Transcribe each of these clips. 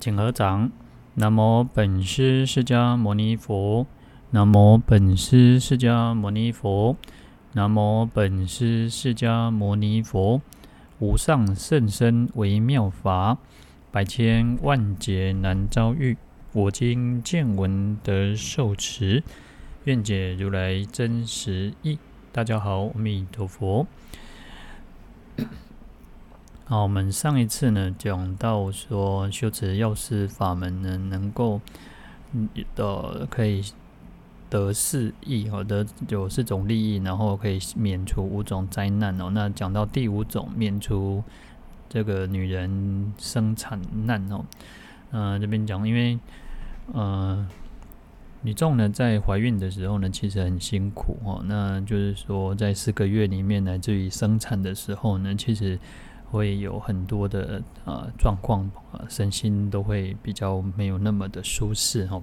请合掌。南无本师释迦牟尼佛。南无本师释迦牟尼佛。南无本师释迦牟尼佛。无上甚深微妙法，百千万劫难遭遇。我今见闻得受持，愿解如来真实意。大家好，阿弥陀佛。好，我们上一次呢讲到说，修持药师法门呢，能够的可以得四益哦，得有四种利益，然后可以免除五种灾难哦。那讲到第五种，免除这个女人生产难哦。嗯、呃，这边讲，因为呃，女众呢在怀孕的时候呢，其实很辛苦哦。那就是说，在四个月里面，来自于生产的时候呢，其实。会有很多的呃状况，呃身心都会比较没有那么的舒适哈。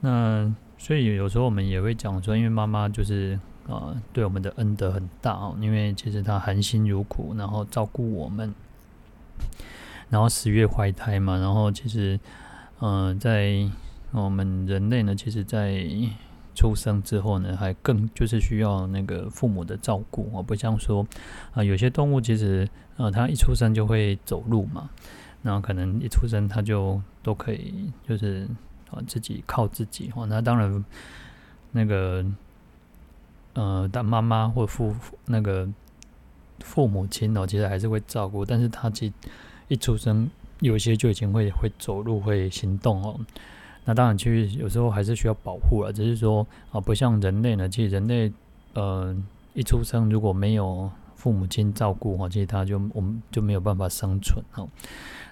那所以有时候我们也会讲说，因为妈妈就是呃对我们的恩德很大哦，因为其实她含辛茹苦，然后照顾我们，然后十月怀胎嘛，然后其实呃在我们人类呢，其实在。出生之后呢，还更就是需要那个父母的照顾哦，不像说啊，有些动物其实呃，他一出生就会走路嘛，然后可能一出生他就都可以就是啊自己靠自己哦。那当然那个呃，当妈妈或父那个父母亲哦，其实还是会照顾，但是他其一出生有些就已经会会走路会行动哦。那当然，其实有时候还是需要保护了。只是说啊，不像人类呢，其实人类呃一出生如果没有父母亲照顾哈，其实他就我们就没有办法生存哈。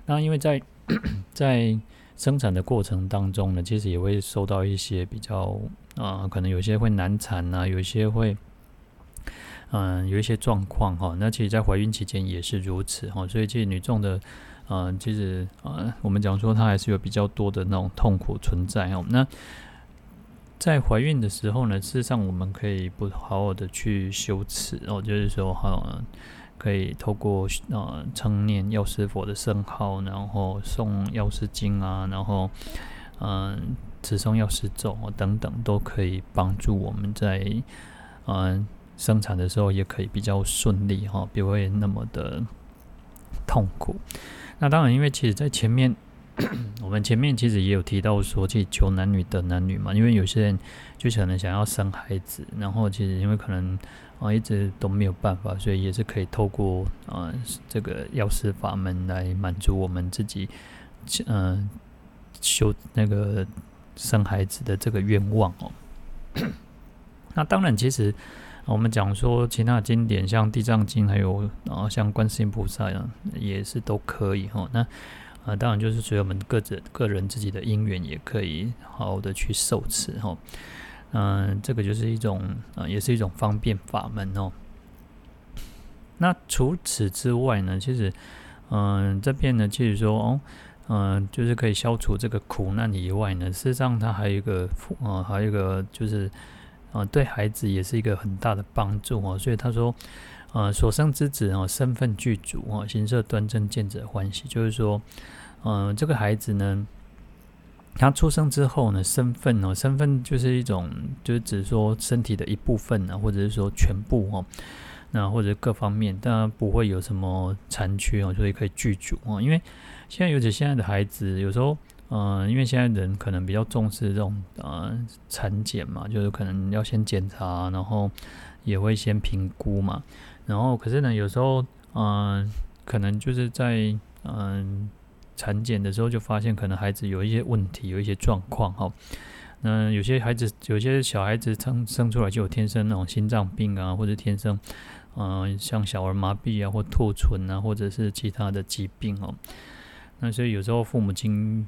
那因为在 在生产的过程当中呢，其实也会受到一些比较啊、可能有些会难产啊，有一些会嗯、有一些状况哈。那其实，在怀孕期间也是如此哈。所以，其实女众的。嗯、其实啊、我们讲说它还是有比较多的那种痛苦存在哦。那在怀孕的时候呢，事实上我们可以不好好的去修持哦，就是说哈、呃，可以透过呃称念药师佛的圣号，然后诵药师经啊，然后嗯持诵药师咒等等，都可以帮助我们在嗯、呃、生产的时候也可以比较顺利哈，不会那么的痛苦。那当然，因为其实，在前面我们前面其实也有提到说，去求男女得男女嘛。因为有些人就可能想要生孩子，然后其实因为可能啊一直都没有办法，所以也是可以透过啊这个药师法门来满足我们自己嗯修那个生孩子的这个愿望哦。那当然，其实。我们讲说其他经典，像《地藏经》，还有啊，像观世音菩萨啊，也是都可以哈。那啊，当然就是随我们各自个人自己的因缘，也可以好好的去受持哈。嗯，这个就是一种啊，也是一种方便法门哦。那除此之外呢，其实嗯，这边呢，其实说哦，嗯，就是可以消除这个苦难以外呢，事实上它还有一个啊，还有一个就是。啊，对孩子也是一个很大的帮助哦，所以他说，呃，所生之子哦，身份具足哦，形色端正，见者欢喜。就是说，嗯、呃，这个孩子呢，他出生之后呢，身份哦，身份就是一种，就是指说身体的一部分呢，或者是说全部哦，那或者各方面，当然不会有什么残缺哦，所以可以具足哦。因为现在尤其现在的孩子，有时候。嗯、呃，因为现在人可能比较重视这种呃产检嘛，就是可能要先检查，然后也会先评估嘛。然后可是呢，有时候嗯、可能就是在嗯、产检的时候就发现，可能孩子有一些问题，有一些状况哈。那有些孩子，有些小孩子生生出来就有天生那种心脏病啊，或者天生嗯、像小儿麻痹啊，或兔唇啊，或者是其他的疾病哦。那所以有时候父母亲。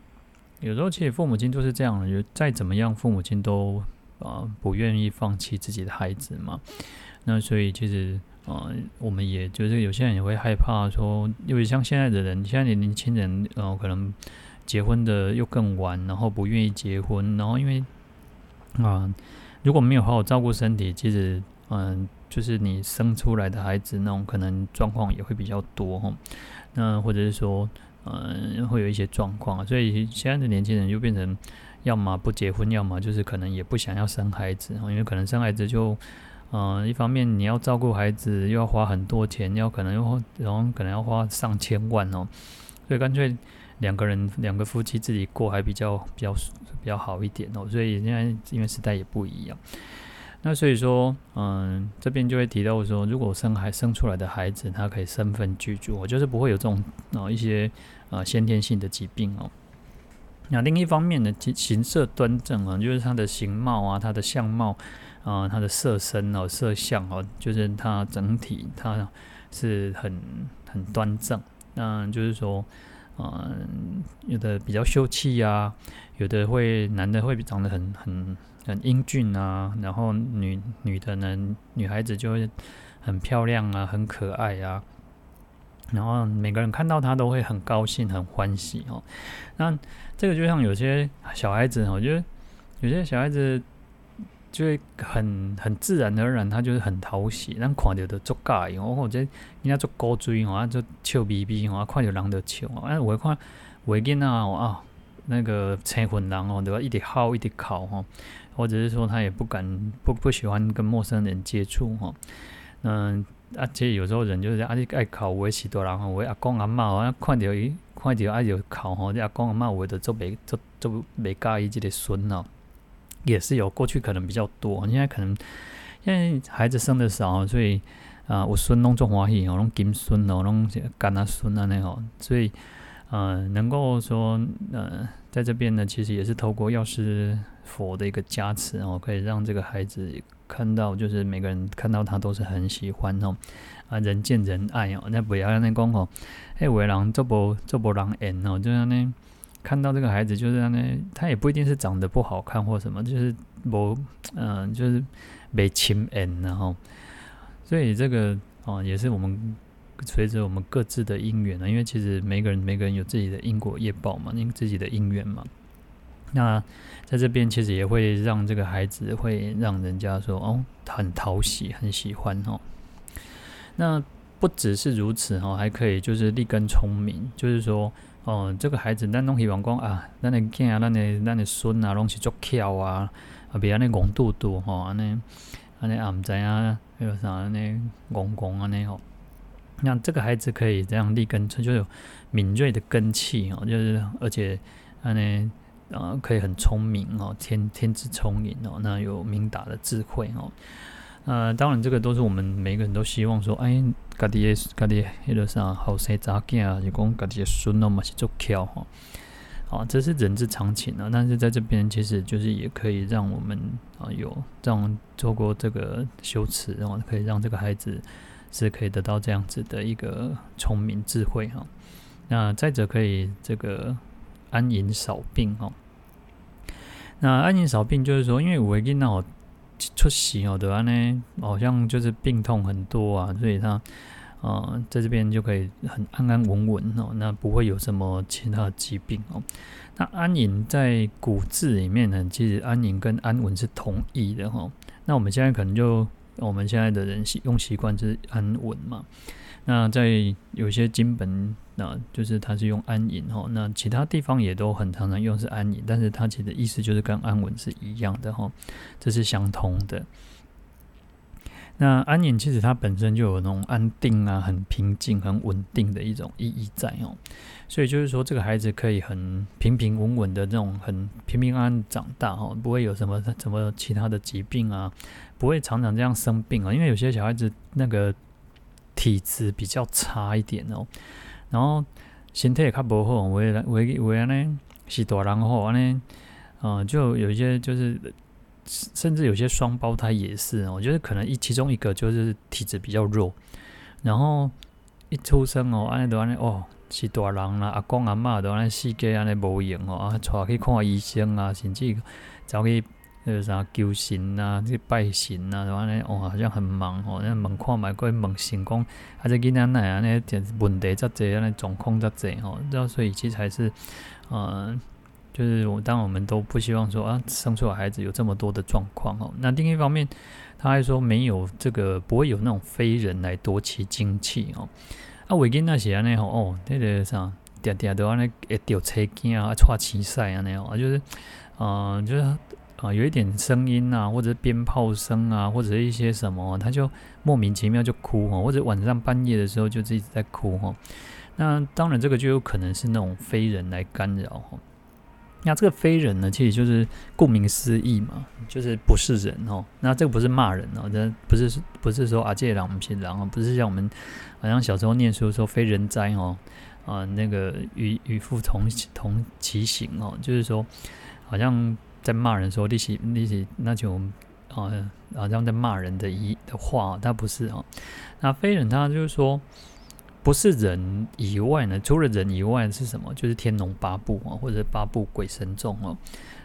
有时候其实父母亲都是这样的，就再怎么样，父母亲都啊、不愿意放弃自己的孩子嘛。那所以其实啊、呃，我们也就是有些人也会害怕说，因为像现在的人，现在年轻人，然、呃、可能结婚的又更晚，然后不愿意结婚，然后因为啊、如果没有好好照顾身体，其实嗯、就是你生出来的孩子那种可能状况也会比较多哈。那或者是说。嗯，会有一些状况，所以现在的年轻人就变成，要么不结婚，要么就是可能也不想要生孩子，因为可能生孩子就，嗯，一方面你要照顾孩子，又要花很多钱，要可能又然后可能要花上千万哦，所以干脆两个人两个夫妻自己过还比较比较比较好一点哦，所以现在因为时代也不一样。那所以说，嗯，这边就会提到说，如果生孩生出来的孩子，他可以身份居住，我就是不会有这种啊一些啊先天性的疾病哦。那另一方面呢，形色端正啊，就是他的形貌啊，他的相貌啊，他的色身哦，色相哦，就是他整体他是很很端正。那就是说，嗯，有的比较秀气呀，有的会男的会长得很很。很英俊啊，然后女女的呢，女孩子就会很漂亮啊，很可爱啊，然后每个人看到他都会很高兴、很欢喜哦。那这个就像有些小孩子，我觉得有些小孩子就会很很自然而然，他就是很讨喜。咱看到的足尬，我我这人家做高追哦，就笑眯眯哦，看到人就笑。哎，我看我囡仔啊，那个青粉人哦，对吧一直吼一直哭吼。或者是说他也不敢不不喜欢跟陌生人接触吼，嗯，而且有时候人就是啊，你爱考我许多人哈，我阿公阿妈啊看到伊看到阿就考哈，这阿公阿妈我的做没做做没介意这个孙呐，也是有过去可能比较多，现在可能因为孩子生的少，所以啊我孙弄做欢喜哦，弄金孙哦，弄干那孙啊那吼，所以呃能够说呃在这边呢，其实也是透过药师。佛的一个加持哦，可以让这个孩子看到，就是每个人看到他都是很喜欢哦，啊，人见人爱哦，那不要那讲哦，哎，为人做不做不人缘哦，就像那看到这个孩子，就是让那他也不一定是长得不好看或什么，就是不嗯、就是没亲缘然后，所以这个哦也是我们随着我们各自的因缘呢，因为其实每个人每个人有自己的因果业报嘛，因自己的因缘嘛。那在这边其实也会让这个孩子会让人家说哦，很讨喜，很喜欢哦。那不只是如此哦，还可以就是立根聪明，就是说哦，这个孩子咱拢希望讲啊，咱的囝啊，咱的咱的孙啊，拢是足巧啊，啊，别安尼戆嘟嘟吼，安尼安尼也毋知影还有啥安尼戆戆安尼吼。那这个孩子可以这样立根，就有敏锐的根气哦，就是而且安尼。啊，可以很聪明哦，天天资聪颖哦，那有明达的智慧哦。呃，当然这个都是我们每个人都希望说，哎，家己的家己迄个啥后生查囝啊，就讲家己的孙哦嘛是足巧哈。好，这是人之常情啊。但是在这边其实就是也可以让我们啊有这样做过这个修持，然后可以让这个孩子是可以得到这样子的一个聪明智慧哈。那再者可以这个安隐少病哦。那安隐少病就是说，因为我囡仔出席哦，对吧？呢，好像就是病痛很多啊，所以他呃在这边就可以很安安稳稳哦，那不会有什么其他的疾病哦。那安隐在古字里面呢，其实安隐跟安稳是同义的哈。那我们现在可能就我们现在的人习用习惯就是安稳嘛。那在有些经本，那就是它是用安隐哈。那其他地方也都很常常用是安隐，但是它其实意思就是跟安稳是一样的哈，这是相通的。那安隐其实它本身就有那种安定啊、很平静、很稳定的一种意义在哦。所以就是说，这个孩子可以很平平稳稳的这种很平平安安长大哈，不会有什么什么其他的疾病啊，不会常常这样生病啊。因为有些小孩子那个。体质比较差一点哦，然后身体也较不好，为为为安尼是大人好安尼，嗯，就有一些就是，甚至有些双胞胎也是，我觉得可能一其中一个就是体质比较弱，然后一出生哦，安尼都安尼哦，是大人啦，阿公阿嬷都安尼四界安尼无用哦，啊，带去看医生啊，甚至走去。那个啥求神啊，去拜神啊，然后呢，哦，好像很忙哦。那门看买过问神讲，还是囡仔奶啊，那点问题在这，那状况在这哦。这所以其实还是，嗯，就是我当我们都不希望说啊，生出来孩子有这么多的状况哦。那另一方面，他还说没有这个不会有那种非人来夺其精气哦。啊，为囡仔是安尼吼哦，那个啥点点都安尼会掉车惊啊，喘气塞啊那样啊，就是，嗯、就是啊、有一点声音啊，或者鞭炮声啊，或者是一些什么，他就莫名其妙就哭哈，或者晚上半夜的时候就一直在哭哈。那当然，这个就有可能是那种非人来干扰哈。那这个非人呢，其实就是顾名思义嘛，就是不是人哦。那这个不是骂人哦，这不是不是说啊，这狼不是狼哦，不是像我们好像小时候念书说非人哉哦啊，那个与与父同同其行哦，就是说好像在骂人说利息利息那种啊，好像在骂人的一的话，他不是啊。那非人他就是说。不是人以外呢，除了人以外是什么？就是天龙八部啊，或者八部鬼神众哦。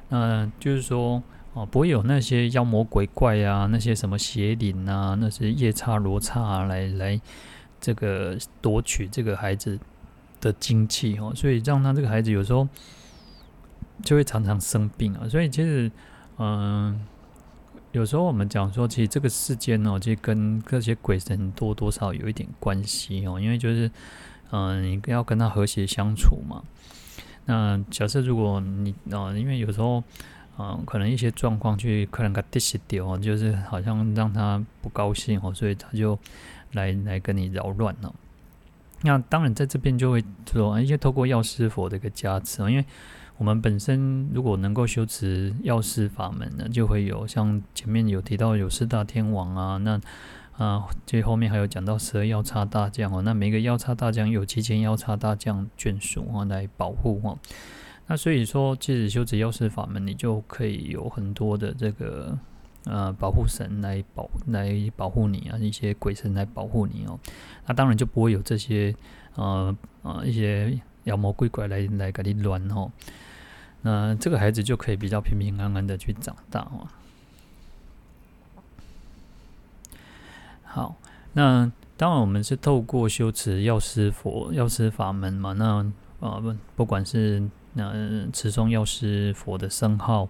那就是说哦，不会有那些妖魔鬼怪啊，那些什么邪灵啊，那些夜叉罗刹啊，来来这个夺取这个孩子的精气哦，所以让他这个孩子有时候就会常常生病啊。所以其实，嗯。有时候我们讲说，其实这个世间哦，其实跟这些鬼神多多少有一点关系哦，因为就是，嗯、你要跟他和谐相处嘛。那假设如果你啊、呃，因为有时候，嗯、可能一些状况去可能给他 diss 掉，就是好像让他不高兴哦，所以他就来来跟你扰乱了。那当然在这边就会说，一些透过药师佛的一个加持，因为。我们本身如果能够修持药师法门呢，就会有像前面有提到有四大天王啊，那啊，最后面还有讲到十二药叉大将哦，那每个药叉大将有七千药叉大将眷属哦来保护哦，那所以说，即使修持药师法门，你就可以有很多的这个呃保护神来保来保护你啊，一些鬼神来保护你哦，那当然就不会有这些呃呃一些妖魔鬼怪来来给你乱哦。那这个孩子就可以比较平平安安的去长大哦。好，那当然我们是透过修持药师佛、药师法门嘛。那啊不，不管是那持诵药师佛的圣号，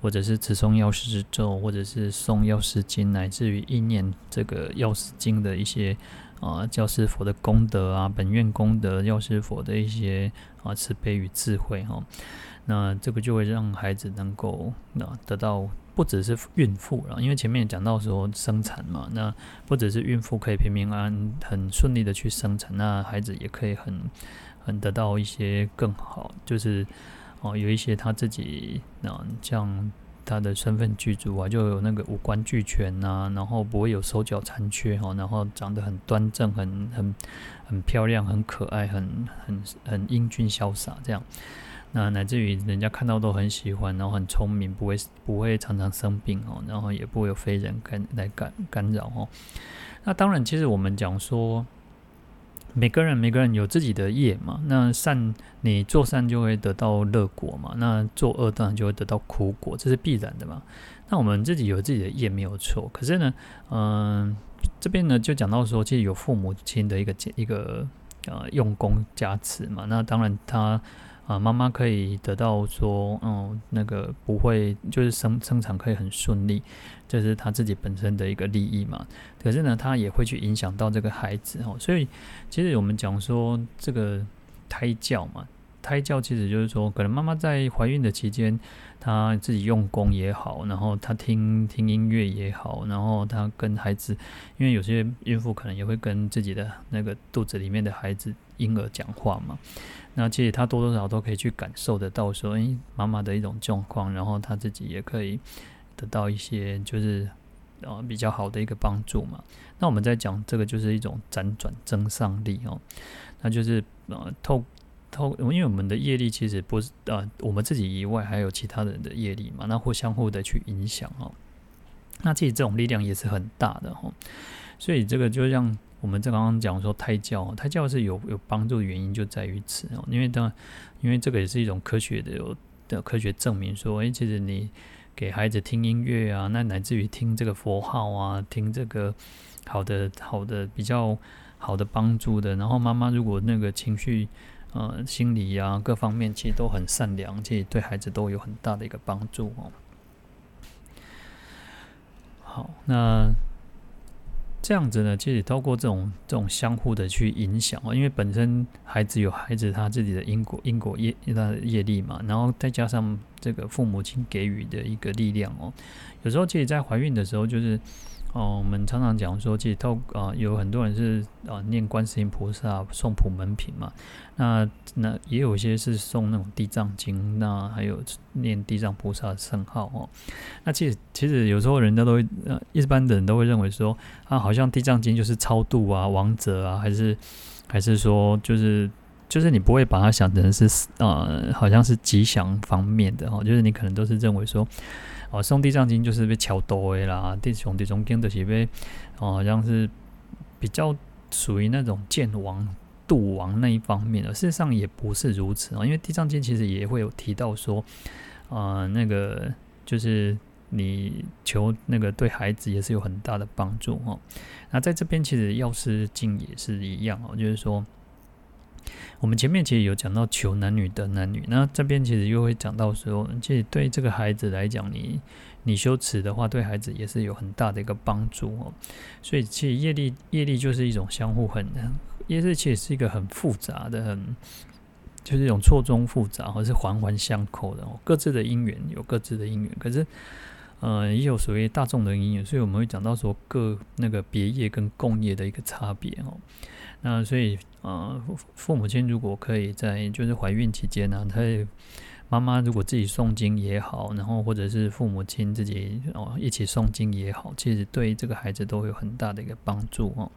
或者是持诵药师咒，或者是诵药师经，乃至于意念这个药师经的一些啊，药师佛的功德啊，本愿功德，药师佛的一些啊慈悲与智慧哈。那这个就会让孩子能够那得到，不只是孕妇了，因为前面讲到说生产嘛，那不只是孕妇可以平平安安、很顺利的去生产，那孩子也可以很很得到一些更好，就是哦有一些他自己那像他的身份具足啊，就有那个五官俱全呐，然后不会有手脚残缺哈，然后长得很端正、很很很漂亮、很可爱、很很很英俊潇洒这样。那乃至于人家看到都很喜欢，然后很聪明，不会不会常常生病哦，然后也不会有非人干来干干扰哦。那当然，其实我们讲说，每个人每个人有自己的业嘛。那善你做善就会得到乐果嘛，那做恶当然就会得到苦果，这是必然的嘛。那我们自己有自己的业没有错，可是呢，嗯、这边呢就讲到说，其实有父母亲的一个一个呃用功加持嘛。那当然他。啊，妈妈可以得到说，嗯，那个不会，就是生生产可以很顺利，这是他自己本身的一个利益嘛。可是呢，他也会去影响到这个孩子哦。所以，其实我们讲说这个胎教嘛，胎教其实就是说，可能妈妈在怀孕的期间，她自己用功也好，然后她听听音乐也好，然后她跟孩子，因为有些孕妇可能也会跟自己的那个肚子里面的孩子婴儿讲话嘛。那其实他多多少少都可以去感受得到，说，诶，妈妈的一种状况，然后他自己也可以得到一些，就是呃比较好的一个帮助嘛。那我们在讲这个，就是一种辗转增上力哦。那就是呃透透，因为我们的业力其实不是呃我们自己以外，还有其他人的业力嘛，那互相互的去影响哦。那其实这种力量也是很大的哦。所以这个就像。我们这刚刚讲说胎教，胎教是有有帮助的原因就在于此哦，因为当然，因为这个也是一种科学的有的科学证明说，诶，其实你给孩子听音乐啊，那乃至于听这个佛号啊，听这个好的好的比较好的帮助的，然后妈妈如果那个情绪呃心理啊各方面其实都很善良，其实对孩子都有很大的一个帮助哦。好，那。这样子呢，其实透过这种这种相互的去影响哦，因为本身孩子有孩子他自己的因果因果业他的业力嘛，然后再加上这个父母亲给予的一个力量哦，有时候其实，在怀孕的时候就是。哦，我们常常讲说，其实透啊，有很多人是啊念观世音菩萨送普门品嘛，那那也有些是送那种地藏经，那还有念地藏菩萨圣号哦。那其实其实有时候人家都会，呃，一般的人都会认为说，啊，好像地藏经就是超度啊、亡者啊，还是还是说就是就是你不会把它想成是呃，好像是吉祥方面的哦，就是你可能都是认为说。哦，送地藏经就是被敲多的啦，弟兄弟兄经的是被哦，好像是比较属于那种见王度王那一方面的。事实上也不是如此啊，因为地藏经其实也会有提到说，啊、那个就是你求那个对孩子也是有很大的帮助哦。那在这边其实药师经也是一样哦，就是说。我们前面其实有讲到求男女得男女，那这边其实又会讲到说，其实对这个孩子来讲，你你修持的话，对孩子也是有很大的一个帮助哦。所以其实业力业力就是一种相互很，也是其实是一个很复杂的，很就是一种错综复杂，或是环环相扣的哦。各自的因缘有各自的因缘，可是呃也有所谓大众的因缘，所以我们会讲到说各那个别业跟共业的一个差别哦。那所以，呃，父母亲如果可以在就是怀孕期间呢、啊，他妈妈如果自己诵经也好，然后或者是父母亲自己哦一起诵经也好，其实对这个孩子都有很大的一个帮助哦。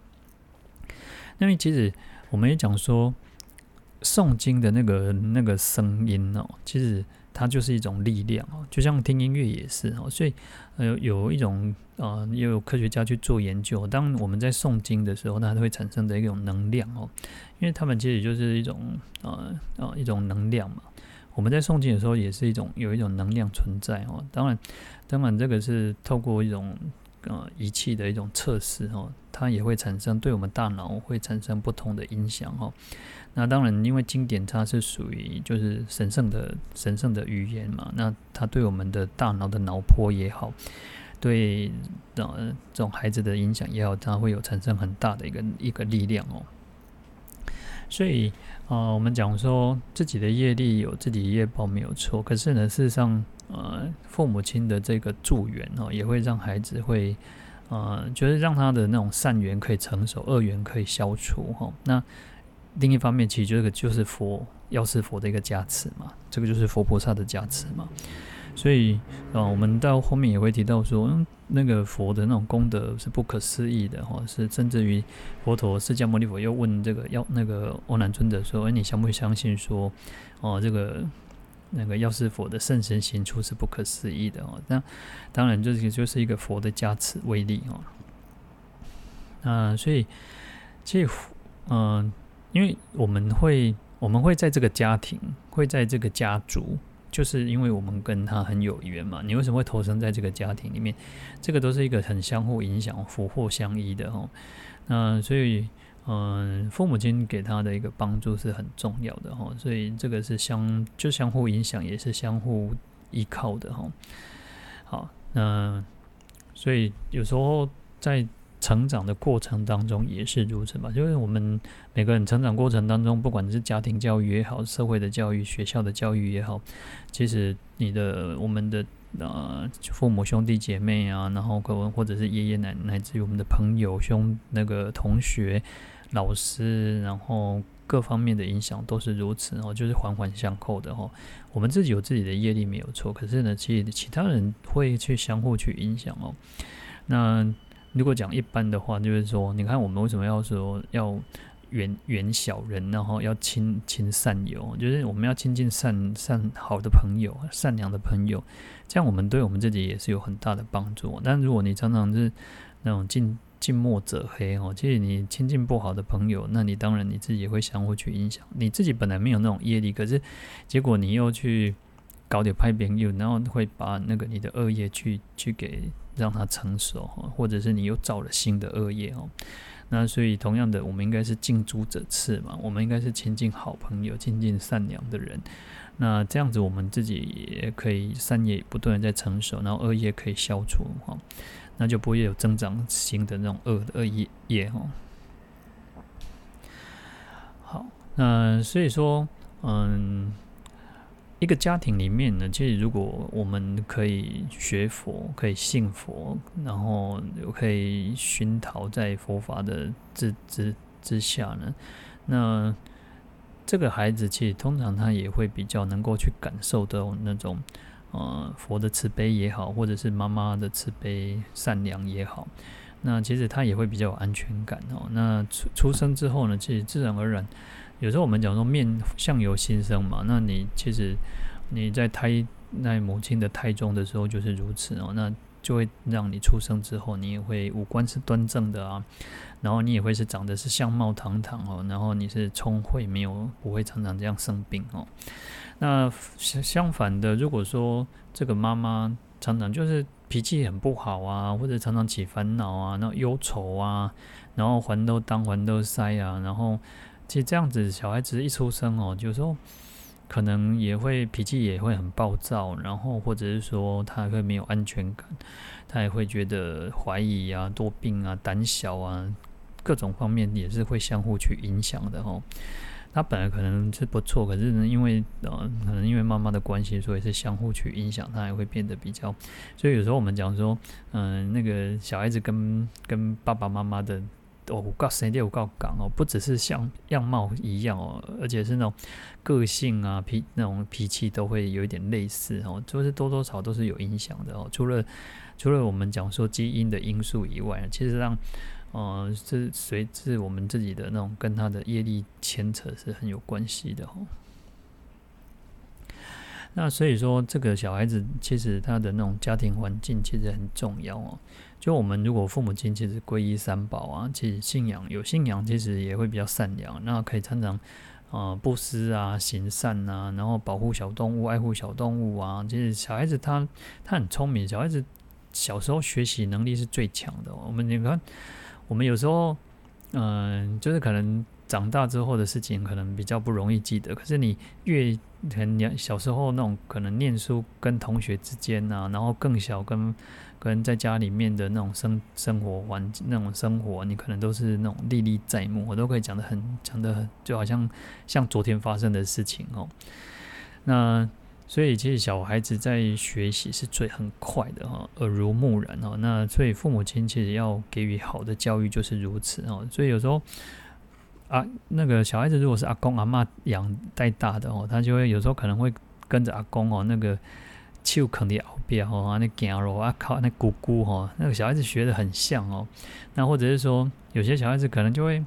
因为其实我们也讲说，诵经的那个那个声音哦，其实。它就是一种力量哦，就像听音乐也是哦，所以呃有一种呃也有科学家去做研究，当我们在诵经的时候，它会产生的一种能量哦，因为他们其实就是一种呃呃一种能量嘛。我们在诵经的时候也是一种有一种能量存在哦，当然当然这个是透过一种呃仪器的一种测试哦，它也会产生对我们大脑会产生不同的影响哦。那当然，因为经典它是属于就是神圣的神圣的语言嘛，那它对我们的大脑的脑波也好，对呃这种孩子的影响也好，它会有产生很大的一个一个力量哦。所以啊、呃，我们讲说自己的业力有自己业报没有错，可是呢，事实上呃，父母亲的这个助缘哦，也会让孩子会呃，就是让他的那种善缘可以成熟，恶缘可以消除哈、哦。那另一方面，其实这个就是佛药师佛的一个加持嘛，这个就是佛菩萨的加持嘛。所以，啊，我们到后面也会提到说，嗯，那个佛的那种功德是不可思议的哈，是甚至于佛陀释迦牟尼佛又问这个要那个欧南尊者说，哎，你相不相信说，哦，这个那个药师佛的甚深行处是不可思议的哦？那当然，这个就是一个佛的加持威力哦。啊，所以，其实，嗯。因为我们会，我们会在这个家庭，会在这个家族，就是因为我们跟他很有缘嘛。你为什么会投生在这个家庭里面？这个都是一个很相互影响、福祸相依的哦。那所以，嗯，父母亲给他的一个帮助是很重要的哈。所以这个是相就相互影响，也是相互依靠的哈。好，那所以有时候在。成长的过程当中也是如此嘛，就是我们每个人成长过程当中，不管是家庭教育也好，社会的教育、学校的教育也好，其实你的我们的呃父母兄弟姐妹啊，然后可能或者是爷爷奶奶，至于我们的朋友兄那个同学、老师，然后各方面的影响都是如此哦，就是环环相扣的哦。我们自己有自己的业力没有错，可是呢，其实其他人会去相互去影响哦。那。如果讲一般的话，就是说，你看我们为什么要说要远远小人，然后要亲亲善友，就是我们要亲近善善好的朋友、善良的朋友，这样我们对我们自己也是有很大的帮助。但如果你常常是那种近近墨者黑哦，其实你亲近不好的朋友，那你当然你自己也会相互去影响。你自己本来没有那种业力，可是结果你又去搞点派别友，然后会把那个你的恶业去去给。让他成熟哈，或者是你又造了新的恶业哦。那所以同样的，我们应该是近朱者赤嘛，我们应该是亲近好朋友、亲近善良的人。那这样子，我们自己也可以善业不断的在成熟，然后恶业可以消除哈，那就不会有增长新的那种恶的恶业业哈。好，那所以说，嗯。一个家庭里面呢，其实如果我们可以学佛，可以信佛，然后又可以熏陶在佛法的之之之下呢，那这个孩子其实通常他也会比较能够去感受到那种呃佛的慈悲也好，或者是妈妈的慈悲善良也好，那其实他也会比较有安全感哦。那出出生之后呢，其实自然而然。有时候我们讲说面相由心生嘛，那你其实你在胎在母亲的胎中的时候就是如此哦，那就会让你出生之后，你也会五官是端正的啊，然后你也会是长得是相貌堂堂哦，然后你是聪慧，没有不会常常这样生病哦。那相相反的，如果说这个妈妈常常就是脾气很不好啊，或者常常起烦恼啊，然后忧愁啊，然后环都当环都塞啊，然后。其实这样子，小孩子一出生哦，有时候可能也会脾气也会很暴躁，然后或者是说他会没有安全感，他也会觉得怀疑啊、多病啊、胆小啊，各种方面也是会相互去影响的哦。他本来可能是不错，可是呢，因为呃，可能因为妈妈的关系，所以是相互去影响，他也会变得比较。所以有时候我们讲说，嗯、那个小孩子跟跟爸爸妈妈的。哦，我告谁的我告讲哦，不只是像样貌一样哦，而且是那种个性啊、脾那种脾气都会有一点类似哦，就是多多少都是有影响的哦。除了除了我们讲说基因的因素以外，其实让呃，这随着我们自己的那种跟他的业力牵扯是很有关系的哦。那所以说，这个小孩子其实他的那种家庭环境其实很重要哦。就我们如果父母亲其实皈依三宝啊，其实信仰有信仰，其实也会比较善良，那可以常常啊布施啊行善啊，然后保护小动物、爱护小动物啊。其实小孩子他他很聪明，小孩子小时候学习能力是最强的。我们你看，我们有时候嗯、就是可能。长大之后的事情可能比较不容易记得，可是你越很小时候那种可能念书跟同学之间啊，然后更小跟跟在家里面的那种生生活环境那种生活，你可能都是那种历历在目，我都可以讲得很讲得很就好像像昨天发生的事情哦。那所以其实小孩子在学习是最很快的哈，耳濡目染哦。那所以父母亲其实要给予好的教育就是如此哦。所以有时候。啊，那个小孩子如果是阿公阿嬷养带大的哦，他就会有时候可能会跟着阿公哦，那个手啃的后边哦，那走路啊靠那咕咕哈，那个小孩子学得很像哦。那或者是说，有些小孩子可能就会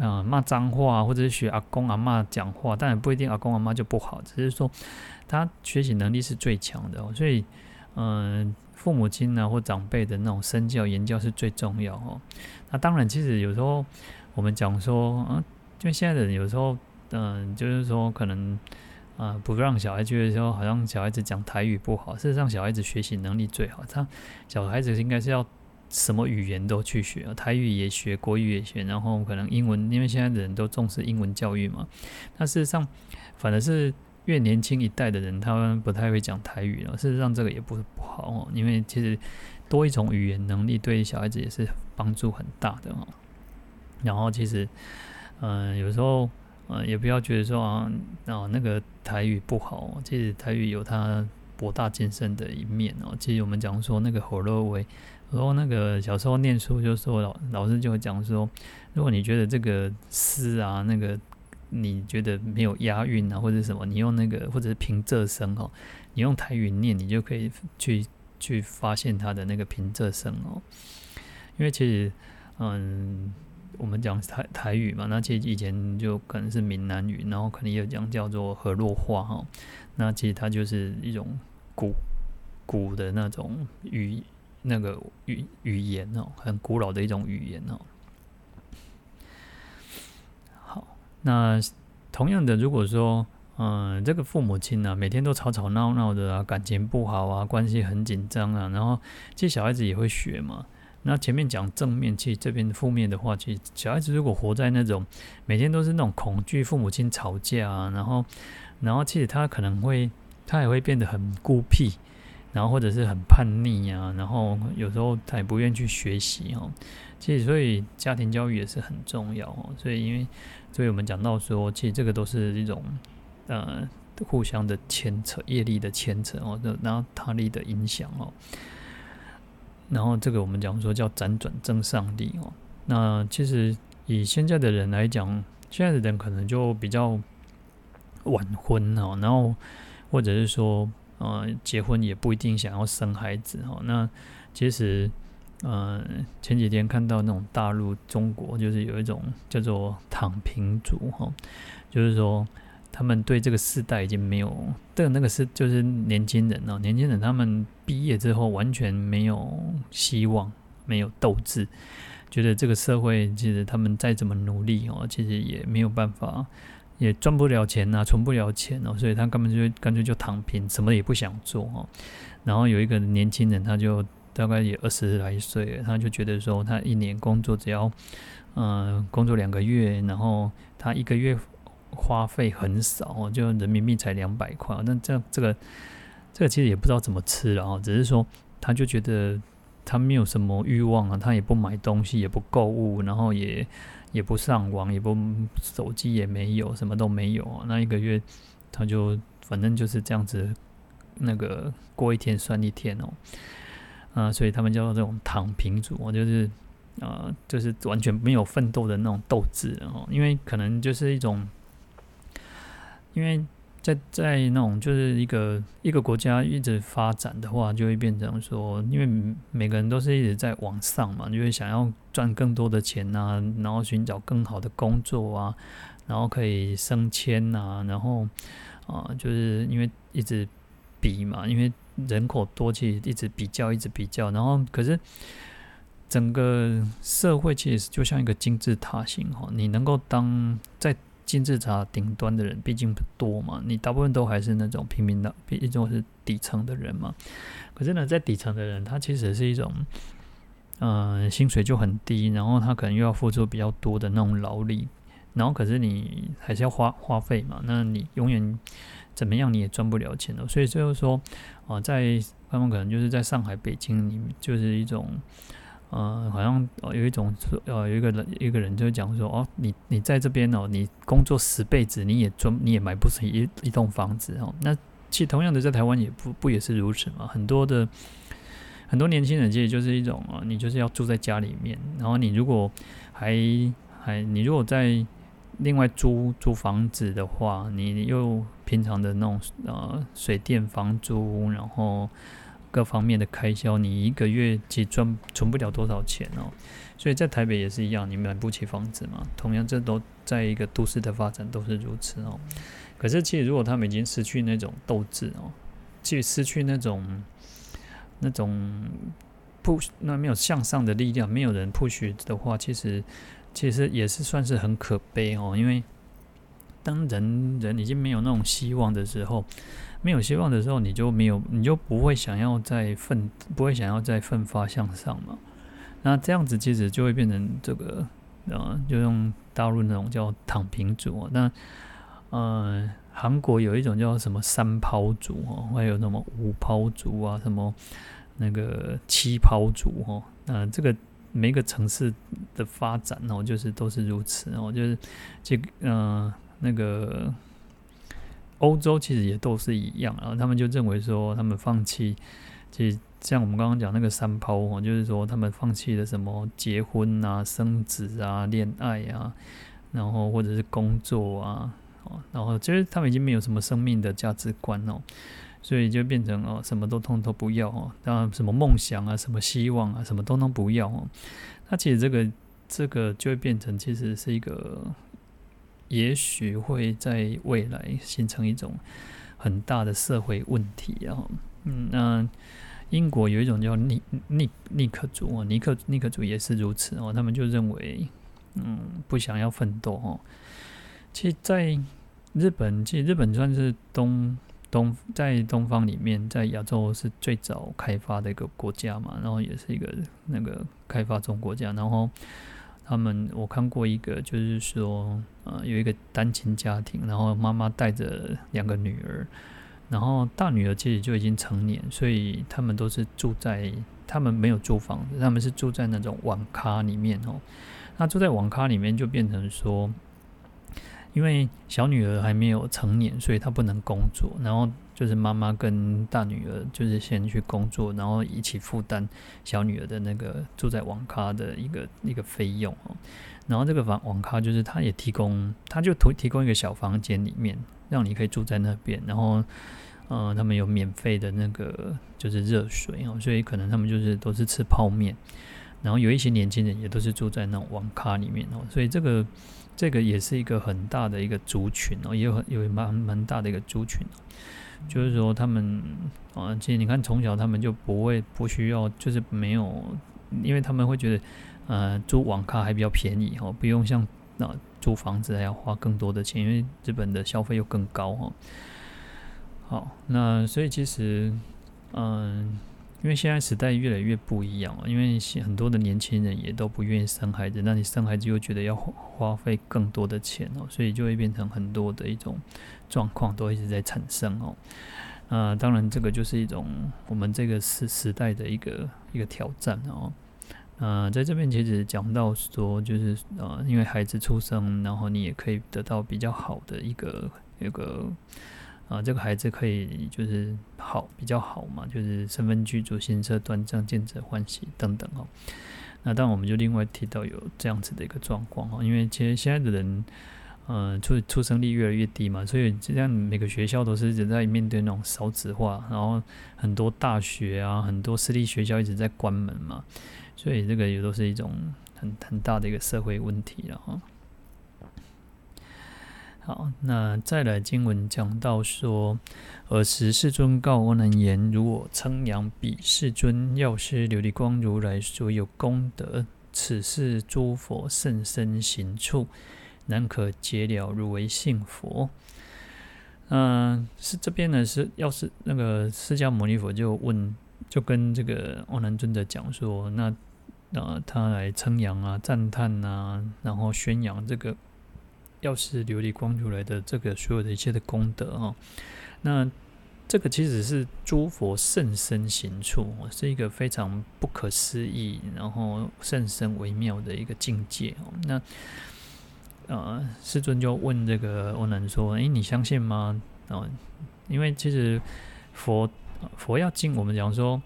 啊骂脏话，或者是学阿公阿嬷讲话，但也不一定阿公阿嬷就不好，只是说他学习能力是最强的。所以，嗯，父母亲呢或长辈的那种身教言教是最重要哦。那当然，其实有时候。我们讲说，嗯，就现在的人有时候，嗯，就是说可能，啊，不让小孩觉得说好像小孩子讲台语不好。事实上，小孩子学习能力最好。他小孩子应该是要什么语言都去学，台语也学，国语也学，然后可能英文，因为现在的人都重视英文教育嘛。那事实上，反而是越年轻一代的人，他们不太会讲台语了。事实上，这个也不是不好哦，因为其实多一种语言能力对小孩子也是帮助很大的哦。然后其实，嗯、有时候，呃，也不要觉得说啊，啊，那个台语不好。其实台语有它博大精深的一面哦。其实我们讲说那个火肉味，然后那个小时候念书就说老老师就会讲说，如果你觉得这个诗啊，那个你觉得没有押韵啊，或者什么，你用那个或者是平仄声哦，你用台语念，你就可以去去发现它的那个平仄声哦。因为其实，嗯。我们讲台台语嘛，那其实以前就可能是闽南语，然后可能有讲叫做河洛话哈。那其实它就是一种古古的那种语那个语语言哦，很古老的一种语言哦。好，那同样的，如果说嗯，这个父母亲呢、啊，每天都吵吵闹闹的啊，感情不好啊，关系很紧张啊，然后其实小孩子也会学嘛。那前面讲正面，其实这边负面的话，其实小孩子如果活在那种每天都是那种恐惧父母亲吵架啊，然后，然后其实他可能会，他也会变得很孤僻，然后或者是很叛逆啊，然后有时候他也不愿意去学习哦。其实所以家庭教育也是很重要哦。所以因为，所以我们讲到说，其实这个都是一种。呃，互相的牵扯，业力的牵扯哦，然后他力的影响哦，然后这个我们讲说叫辗转增上力哦。那其实以现在的人来讲，现在的人可能就比较晚婚哦，然后或者是说呃结婚也不一定想要生孩子哦。那其实呃前几天看到那种大陆中国就是有一种叫做躺平族哈，就是说。他们对这个世代已经没有，对那个是就是年轻人哦，年轻人他们毕业之后完全没有希望，没有斗志，觉得这个社会其实他们再怎么努力哦，其实也没有办法，也赚不了钱呐，存不了钱哦，所以他根本就干脆就躺平，什么也不想做哦。然后有一个年轻人，他就大概也二十来岁，他就觉得说，他一年工作只要，嗯，工作两个月，然后他一个月。花费很少，就人民币才两百块。那这这个这个其实也不知道怎么吃了哦，只是说他就觉得他没有什么欲望啊，他也不买东西，也不购物，然后也也不上网，也不手机也没有，什么都没有。那一个月他就反正就是这样子，那个过一天算一天哦。啊，所以他们叫做这种躺平族，就是啊，就是完全没有奋斗的那种斗志哦，因为可能就是一种。因为在在那种就是一个一个国家一直发展的话，就会变成说，因为每个人都是一直在往上嘛，就会想要赚更多的钱啊，然后寻找更好的工作啊，然后可以升迁啊，然后啊，就是因为一直比嘛，因为人口多，其实一直比较，一直比较，然后可是整个社会其实就像一个金字塔型哈，你能够当在。金字塔顶端的人毕竟不多嘛，你大部分都还是那种平民的，毕竟是底层的人嘛。可是呢，在底层的人，他其实是一种，嗯、薪水就很低，然后他可能又要付出比较多的那种劳力，然后可是你还是要花花费嘛，那你永远怎么样你也赚不了钱的。所以就是说，啊、呃，在他们可能就是在上海、北京，你就是一种。呃，好像有一种说呃，有一个人一个人就讲说，哦，你你在这边哦，你工作十辈子，你也赚，你也买不起一一栋房子哦。那其实同样的，在台湾也不不也是如此嘛。很多的很多年轻人其实就是一种啊，你就是要住在家里面，然后你如果还还你如果在另外租租房子的话，你又平常的那种呃水电房租，然后。各方面的开销，你一个月其实赚存不了多少钱哦，所以在台北也是一样，你买不起房子嘛。同样，这都在一个都市的发展都是如此哦。可是，其实如果他们已经失去那种斗志哦，其实失去那种那种 push，那没有向上的力量，没有人 push 的话，其实其实也是算是很可悲哦。因为当人人已经没有那种希望的时候。没有希望的时候，你就没有，你就不会想要再奋，不会想要再奋发向上嘛。那这样子其实就会变成这个，呃，就用大陆那种叫躺平族。那呃，韩国有一种叫什么三抛族哦，还有什么五抛族啊，什么那个七抛族哦。那这个每个城市的发展哦，就是都是如此哦，就是这个呃那个。欧洲其实也都是一样，然后他们就认为说，他们放弃，其实像我们刚刚讲那个三抛哦，就是说他们放弃了什么结婚啊、生子啊、恋爱啊，然后或者是工作啊，哦，然后其实他们已经没有什么生命的价值观哦，所以就变成哦，什么都通通不要哦，当然什么梦想啊、什么希望啊、什么都能不要哦，那其实这个这个就会变成其实是一个。也许会在未来形成一种很大的社会问题啊。嗯，那英国有一种叫尼尼尼克族哦，尼克尼克族也是如此哦。他们就认为，嗯，不想要奋斗哦。其实，在日本其实日本算是东东在东方里面，在亚洲是最早开发的一个国家嘛，然后也是一个那个开发中国家。然后他们我看过一个，就是说呃有一个单亲家庭，然后妈妈带着两个女儿，然后大女儿其实就已经成年，所以他们都是住在他们没有租房子，他们是住在那种网咖里面哦。那住在网咖里面就变成说。因为小女儿还没有成年，所以她不能工作。然后就是妈妈跟大女儿就是先去工作，然后一起负担小女儿的那个住在网咖的一个一个费用哦。然后这个房网咖就是他也提供，他就提提供一个小房间里面，让你可以住在那边。然后，呃，他们有免费的那个就是热水哦，所以可能他们就是都是吃泡面。然后有一些年轻人也都是住在那种网咖里面哦，所以这个。这个也是一个很大的一个族群哦，也有很有蛮蛮大的一个族群，就是说他们啊，其实你看从小他们就不会不需要，就是没有，因为他们会觉得，呃，租网咖还比较便宜哦，不用像那租房子还要花更多的钱，因为日本的消费又更高哦。好，那所以其实，嗯。因为现在时代越来越不一样了，因为很多的年轻人也都不愿意生孩子，那你生孩子又觉得要花费更多的钱哦，所以就会变成很多的一种状况都一直在产生哦。那当然这个就是一种我们这个时时代的一个一个挑战哦。呃，在这边其实讲到说，就是呃，因为孩子出生，然后你也可以得到比较好的一个一个。啊，这个孩子可以就是好比较好嘛，就是身份具足、行车端正、见者欢喜等等哦。那当然我们就另外提到有这样子的一个状况哦，因为其实现在的人，嗯，出出生率越来越低嘛，所以这样每个学校都是一直在面对那种少子化，然后很多大学啊，很多私立学校一直在关门嘛，所以这个也都是一种很很大的一个社会问题了哈。好，那再来经文讲到说，尔时世尊告阿难言：如我称扬彼世尊药师琉璃光如来所有功德，此是诸佛甚深行处，难可解了，如为信佛。嗯、是这边呢，是要是那个释迦牟尼佛就问，就跟这个阿难尊者讲说，那呃，他来称扬啊，赞叹啊，然后宣扬这个。药师琉璃光如来的这个所有的一切的功德哦，那这个其实是诸佛甚深行处，是一个非常不可思议，然后甚深微妙的一个境界哦。那呃，世尊就问这个阿难说：“诶，你相信吗？”哦，因为其实佛佛要经，我们讲说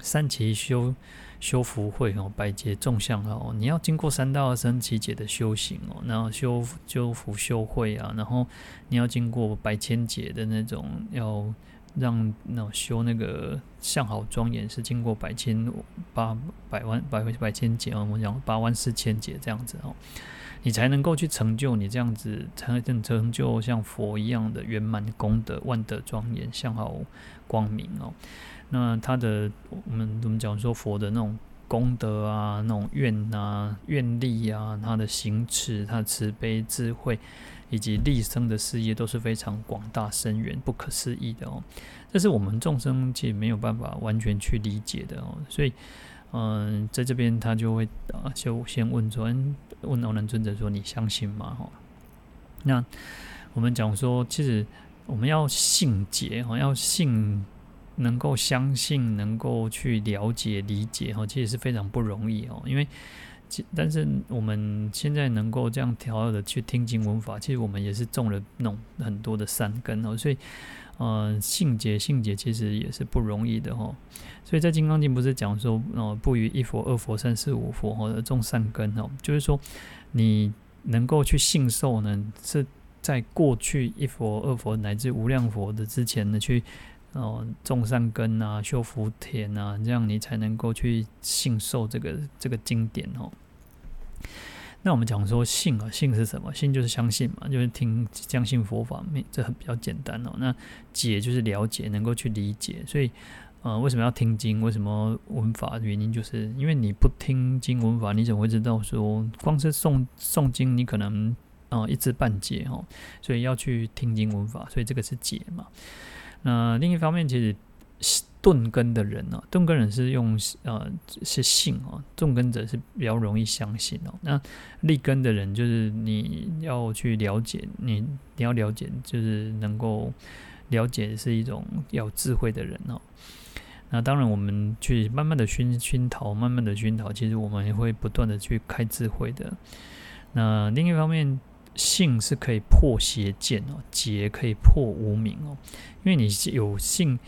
三其修。修福慧哦，百劫众相哦，你要经过三大阿僧只劫的修行哦，然后修修福修慧啊，然后你要经过百千劫的那种，要让那修那个相好庄严，是经过百千八百万百百千劫哦，我们讲八万四千劫这样子哦，你才能够去成就你这样子，才能成就像佛一样的圆满功德、万德庄严、相好光明哦。那他的，我们怎么讲说佛的那种功德啊，那种愿啊、愿力啊，他的行持、他的慈悲、智慧，以及立生的事业，都是非常广大深远、不可思议的哦。这是我们众生其实没有办法完全去理解的哦。所以，嗯、在这边他就会啊，就先问说，问阿难尊者说：“你相信吗？”哈。那我们讲说，其实我们要信解哈，要信。能够相信，能够去了解、理解，哈，其实是非常不容易哦。因为，但是我们现在能够这样调的去听经闻法，其实我们也是种了那种很多的善根哦。所以，呃，信解、信解其实也是不容易的哈。所以在《金刚经》不是讲说，哦，不于一佛、二佛、三世、五佛，或者种善根哦，就是说，你能够去信受呢，是在过去一佛、二佛乃至无量佛的之前呢去。哦，种善根啊，修福田啊，这样你才能够去信受这个这个经典哦。那我们讲说信啊，信是什么？信就是相信嘛，就是听相信佛法，这很比较简单哦。那解就是了解，能够去理解。所以，呃，为什么要听经？为什么闻法？原因就是因为你不听经闻法，你怎么会知道说光是诵诵经，你可能啊、一知半解哦，所以要去听经闻法，所以这个是解嘛。那另一方面，其实钝根的人呢，钝根人是用呃是信哦，重根者是比较容易相信哦。那立根的人，就是你要去了解，你你要了解，就是能够了解是一种有智慧的人哦。那当然，我们去慢慢的熏熏陶，慢慢的熏陶，其实我们也会不断的去开智慧的。那另一方面，信是可以破邪见哦，解可以破无明哦，因为你有信。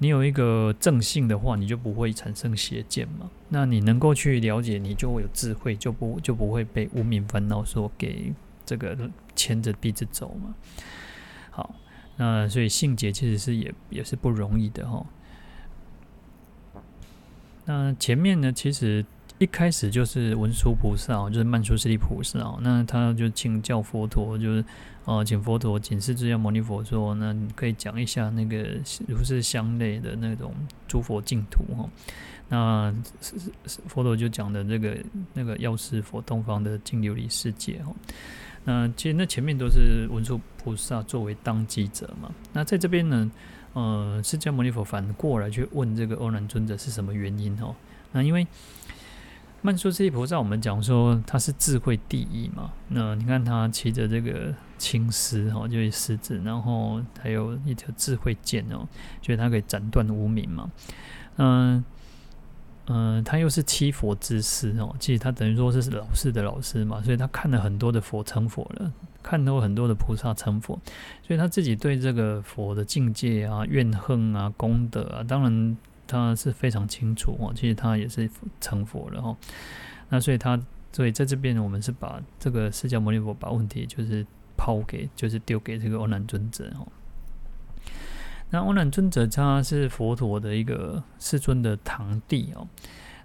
你有一个正性的话，你就不会产生邪见嘛。那你能够去了解，你就会有智慧，就不就不会被无明烦恼所给这个牵着鼻子走嘛。好，那所以信解其实是也也是不容易的哈。那前面呢，其实。一开始就是文殊菩萨，就是曼殊师利菩萨，那他就请教佛陀，就是呃，请佛陀请释迦牟尼佛说，那你可以讲一下那个如是相类的那种诸佛净土哈。那佛陀就讲的这个那个药师佛东方的净琉璃世界哈。那其实那前面都是文殊菩萨作为当机者嘛。那在这边呢，呃，释迦牟尼佛反过来去问这个欧难尊者是什么原因哦？那因为曼殊室利菩萨，我们讲说他是智慧第一嘛。那你看他骑着这个青狮哈，就是狮子，然后还有一条智慧剑哦，所以他可以斩断无明嘛。嗯嗯，他又是七佛之师哦，其实他等于说是老师的老师嘛，所以他看了很多的佛成佛了，看到很多的菩萨成佛，所以他自己对这个佛的境界啊、怨恨啊、功德啊，当然。他是非常清楚哦，其实他也是成佛了哈。那所以他，所以在这边我们是把这个释迦牟尼佛把问题就是抛给，就是丢给这个欧难尊者哈。那欧难尊者他是佛陀的一个世尊的堂弟哦，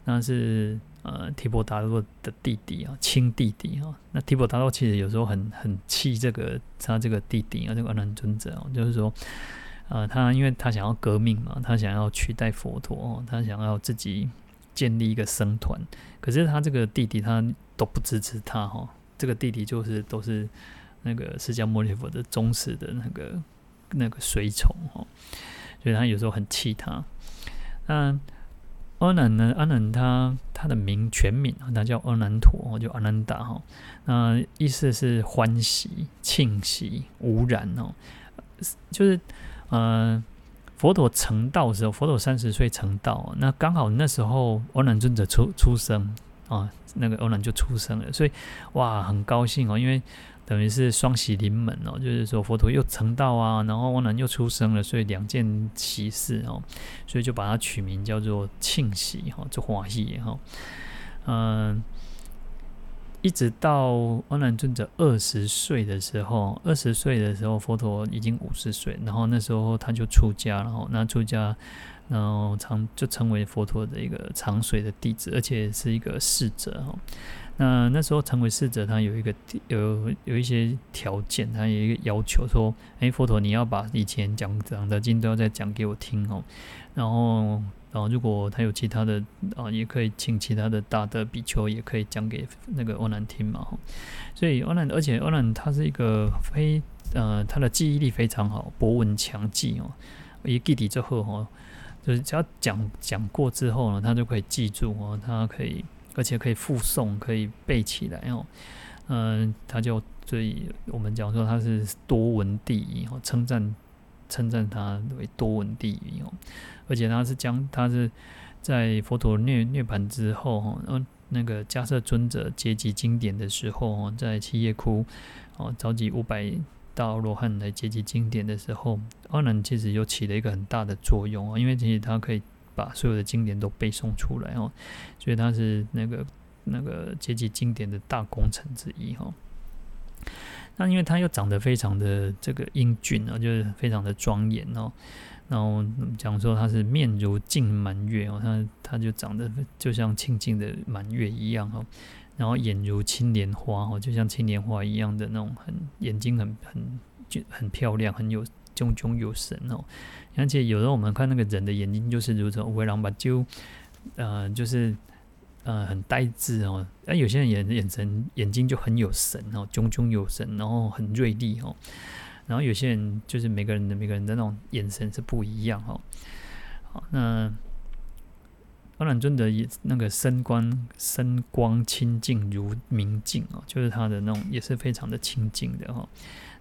那是呃提婆达多的弟弟啊，亲弟弟啊。那提婆达多其实有时候很很气这个他这个弟弟啊，这个欧难尊者哦，就是说。呃，他因为他想要革命嘛，他想要取代佛陀，哦，他想要自己建立一个僧团，可是他这个弟弟他都不支持他哈，这个弟弟就是都是那个释迦牟尼佛的忠实的那个那个随从哈，所以他有时候很气他。那阿难呢？阿难他他的名全名啊，他叫阿难陀，就阿难达哈，那意思是欢喜、庆喜、无染哦，就是。嗯，佛陀成道的时候，佛陀三十岁成道，那刚好那时候欧难尊者出出生啊，那个欧难就出生了，所以哇，很高兴哦，因为等于是双喜临门哦，就是说佛陀又成道啊，然后欧难又出生了，所以两件喜事哦，所以就把它取名叫做庆喜哈，就欢喜哈，嗯。一直到阿难尊者二十岁的时候，二十岁的时候，佛陀已经五十岁，然后那时候他就出家，然后那出家，然后长就成为佛陀的一个长随的弟子，而且是一个侍者哈。那那时候成为侍者，他有一个有有一些条件，他有一个要求说：哎，佛陀你要把以前讲讲的经都要再讲给我听哦，然后。然后，如果他有其他的啊，也可以请其他的大德比丘，也可以讲给那个欧难听嘛。所以欧难，而且欧难他是一个非呃，他的记忆力非常好，博闻强记哦。一记底之后哈，就是只要讲讲过之后呢，他就可以记住哦，他可以而且可以复诵，可以背起来哦。嗯，他就所以我们讲说他是多闻第一哦，称赞称赞他为多闻第一哦。而且他是将他是在佛陀涅涅槃之后哈，嗯，那个迦叶尊者结集经典的时候，在七叶窟哦召集五百大罗汉来结集经典的时候，阿难其实又起了一个很大的作用哦，因为其实他可以把所有的经典都背诵出来哦，所以他是那个那个结集经典的大功臣之一哈。那因为他又长得非常的这个英俊啊，就是非常的庄严哦。然后讲说他是面如镜满月哦，他他就长得就像清净的满月一样哦，然后眼如青莲花哦，就像青莲花一样的那种很眼睛很很就很漂亮，很有炯炯有神哦。而且有时候我们看那个人的眼睛就是如此，为狼把就呃就是呃很呆滞哦，而有些人眼眼神眼睛就很有神哦，炯炯有神，然后很锐利哦。然后有些人就是每个人的每个人的那种眼神是不一样哦。好，那阿难尊的也那个身光身光清净如明镜哦，就是他的那种也是非常的清净的哈。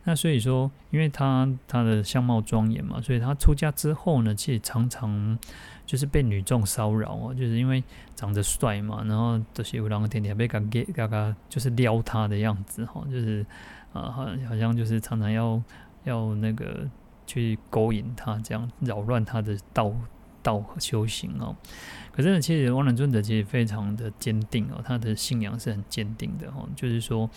那所以说，因为他他的相貌庄严嘛，所以他出家之后呢，其实常常就是被女众骚扰哦，就是因为长得帅嘛，然后这些有两个天天被嘎给嘎嘎，就是撩他的样子哈，就是。啊，好，好像就是常常要要那个去勾引他，这样扰乱他的道道和修行哦。可是呢，其实阿难尊者其实非常的坚定哦，他的信仰是很坚定的哦。就是说，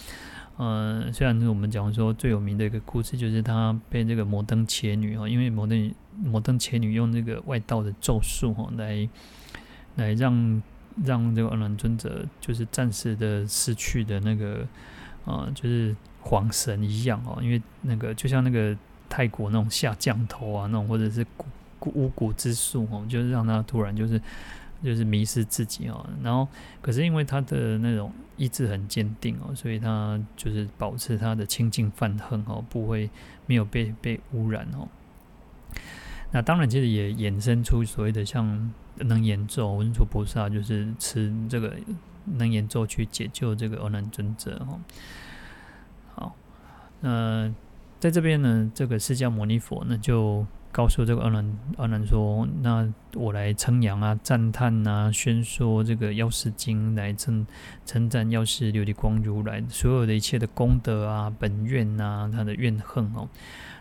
呃，虽然我们讲说最有名的一个故事，就是他被这个摩登切女哦，因为摩登摩登切女用那个外道的咒术哦，来来让让这个阿难尊者就是暂时的失去的那个啊、呃，就是。皇神一样哦，因为那个就像那个泰国那种下降头啊，那种或者是巫巫蛊之术哦，就是让他突然就是就是迷失自己哦。然后可是因为他的那种意志很坚定哦，所以他就是保持他的清净梵行哦，不会没有被被污染哦。那当然，其实也衍生出所谓的像能言咒，文殊菩萨就是持这个能言咒去解救这个阿难尊者哦。好，那，在这边呢，这个释迦牟尼佛呢就告诉这个阿难阿难说：“那我来称扬啊，赞叹啊，宣说这个药师经，来称称赞药师琉璃光如来所有的一切的功德啊，本愿啊，他的怨恨哦。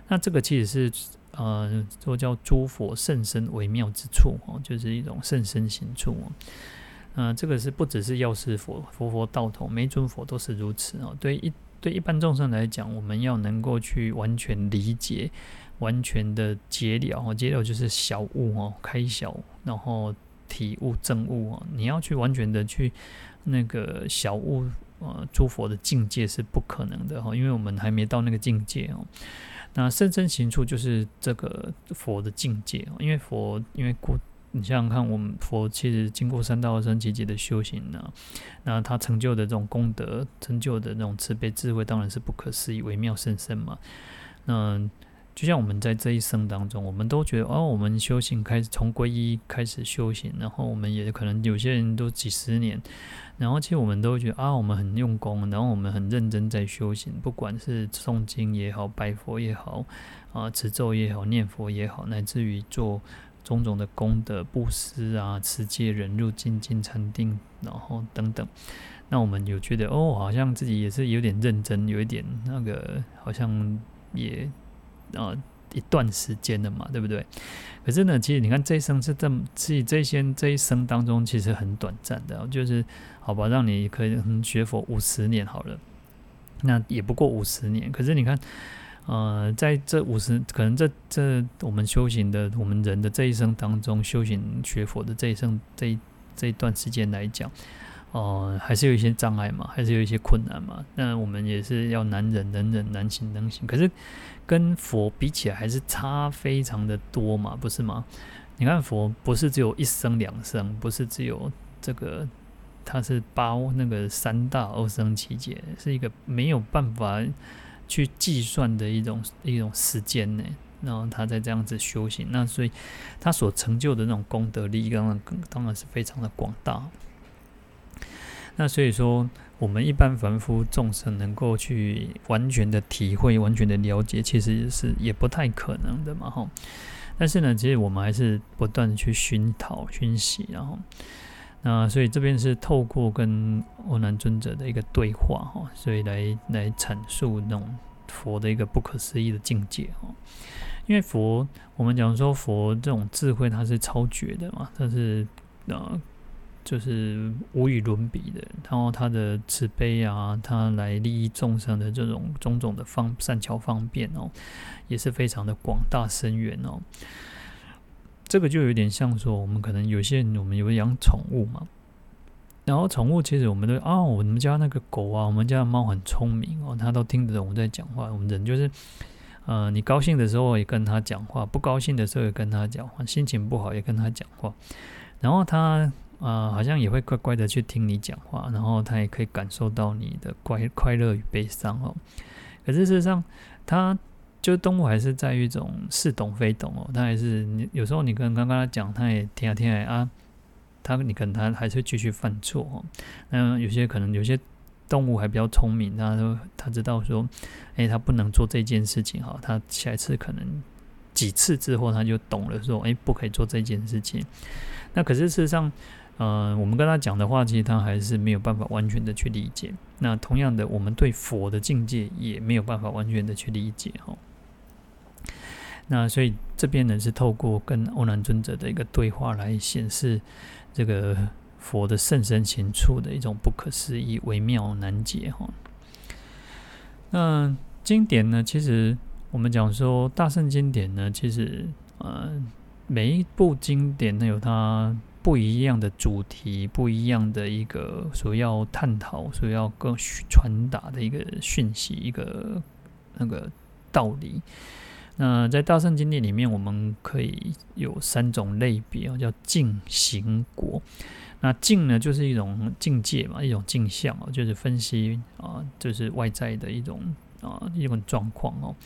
那这个其实是呃，说叫诸佛甚深微妙之处哦，就是一种甚深行处哦。嗯、呃，这个是不只是药师佛，佛佛道统，每尊佛都是如此哦。对一。对一般众生来讲，我们要能够去完全理解、完全的解了哦，解了就是小悟哦，开小，然后体悟正悟哦。你要去完全的去那个小悟呃，诸佛的境界是不可能的哈，因为我们还没到那个境界哦。那甚深行处就是这个佛的境界哦，因为佛因为过。你想想看，我们佛其实经过三大阿僧只劫的修行呢，那他成就的这种功德，成就的那种慈悲智慧，当然是不可思议、微妙甚深嘛。那就像我们在这一生当中，我们都觉得哦，我们修行开始从皈依开始修行，然后我们也可能有些人都几十年，然后其实我们都觉得啊，我们很用功，然后我们很认真在修行，不管是诵经也好，拜佛也好，啊，持咒也好，念佛也好，乃至于做。种种的功德、布施啊、持戒、忍辱、精进、禅定，然后等等，那我们有觉得哦，好像自己也是有点认真，有一点那个，好像也啊一段时间的嘛，对不对？可是呢，其实你看这一生是这么，其实这些这一生当中其实很短暂的，就是好吧，让你可以学佛五十年好了，那也不过五十年。可是你看。呃，在这五十，可能这这我们修行的，我们人的这一生当中，修行学佛的这一生这一这一段时间来讲，呃，还是有一些障碍嘛，还是有一些困难嘛。那我们也是要难忍能忍，难行能行。可是跟佛比起来，还是差非常的多嘛，不是吗？你看佛不是只有一生两生，不是只有这个，它是包那个三大阿僧只劫，是一个没有办法。去计算的一种一种时间呢，然后他在这样子修行，那所以他所成就的那种功德力，当然当然是非常的广大。那所以说，我们一般凡夫众生能够去完全的体会、完全的了解，其实是也不太可能的嘛，哈。但是呢，其实我们还是不断的去熏陶、熏习，然后。那所以这边是透过跟欧南尊者的一个对话哈，所以来来阐述那种佛的一个不可思议的境界哈。因为佛，我们讲说佛这种智慧，它是超绝的嘛，它是呃，就是无与伦比的。然后他的慈悲啊，他来利益众生的这种种种的方善巧方便哦，也是非常的广大深远哦。这个就有点像说，我们可能有些人，我们有养宠物嘛，然后宠物其实我们都啊，我们家那个狗啊，我们家的猫很聪明哦，它都听得懂我们在讲话。我们人就是，呃，你高兴的时候也跟它讲话，不高兴的时候也跟它讲话，心情不好也跟它讲话。然后它，呃，好像也会乖乖的去听你讲话，然后他也可以感受到你的快快乐与悲伤哦。可是事实上，他就动物还是在于一种似懂非懂哦，他还是你有时候你跟刚刚他讲，他也听啊听啊啊，他你可能他还是继续犯错哦。那有些可能有些动物还比较聪明，他说他知道说，哎，他不能做这件事情哈，他下一次可能。几次之后，他就懂了，说：“诶，不可以做这件事情。”那可是事实上，呃，我们跟他讲的话，其实他还是没有办法完全的去理解。那同样的，我们对佛的境界也没有办法完全的去理解，哈。那所以这边呢，是透过跟欧南尊者的一个对话来显示这个佛的甚深情处的一种不可思议、微妙难解，哈。那经典呢，其实。我们讲说大圣经典呢，其实呃每一部经典呢有它不一样的主题，不一样的一个所要探讨、所要更传达的一个讯息，一个那个道理。那在大圣经典里面，我们可以有三种类别啊，叫境、行、果。那境呢，就是一种境界嘛，一种镜像哦，就是分析啊，就是外在的一种啊一种状况哦。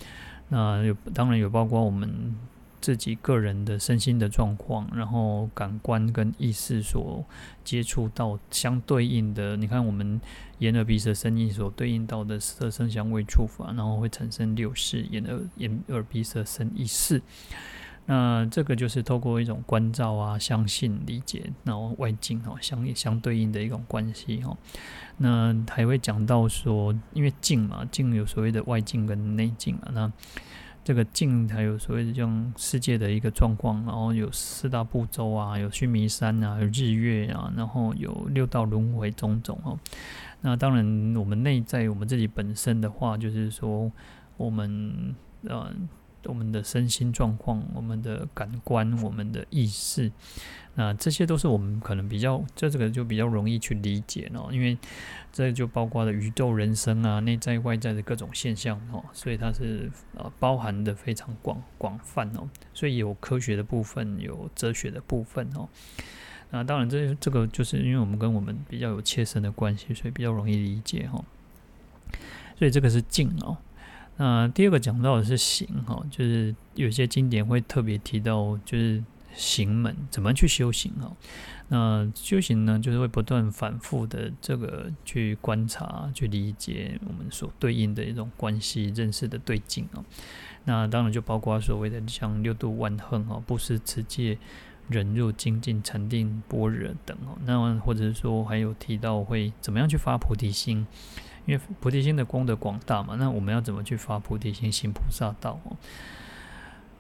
那有当然有包括我们自己个人的身心的状况，然后感官跟意识所接触到相对应的，你看我们眼耳鼻舌身意所对应到的色声香味触法，然后会产生六识，眼耳眼耳鼻舌身意识。那这个就是透过一种关照啊、相信、理解，然后外境哦相相对应的一种关系哈。那还会讲到说，因为境嘛，境有所谓的外境跟内境啊。那这个境还有所谓的这种世界的一个状况，然后有四大步骤啊，有须弥山啊，有日月啊，然后有六道轮回种种哦。那当然，我们内在我们自己本身的话，就是说我们呃。我们的身心状况、我们的感官、我们的意识，那这些都是我们可能比较，这这个就比较容易去理解哦，因为这就包括了宇宙人生啊、内在外在的各种现象哦，所以它是呃包含的非常广广泛哦，所以有科学的部分，有哲学的部分哦。那当然，这这个就是因为我们跟我们比较有切身的关系，所以比较容易理解哈。所以这个是静哦。那第二个讲到的是行哈，就是有些经典会特别提到，就是行门怎么去修行哦。那修行呢，就是会不断反复的这个去观察、去理解我们所对应的一种关系、认识的对境哦。那当然就包括所谓的像六度万恒啊、布施、持戒、忍辱、精进、禅定、般若等哦。那或者是说还有提到会怎么样去发菩提心。因为菩提心的功德广大嘛，那我们要怎么去发菩提心，行菩萨道？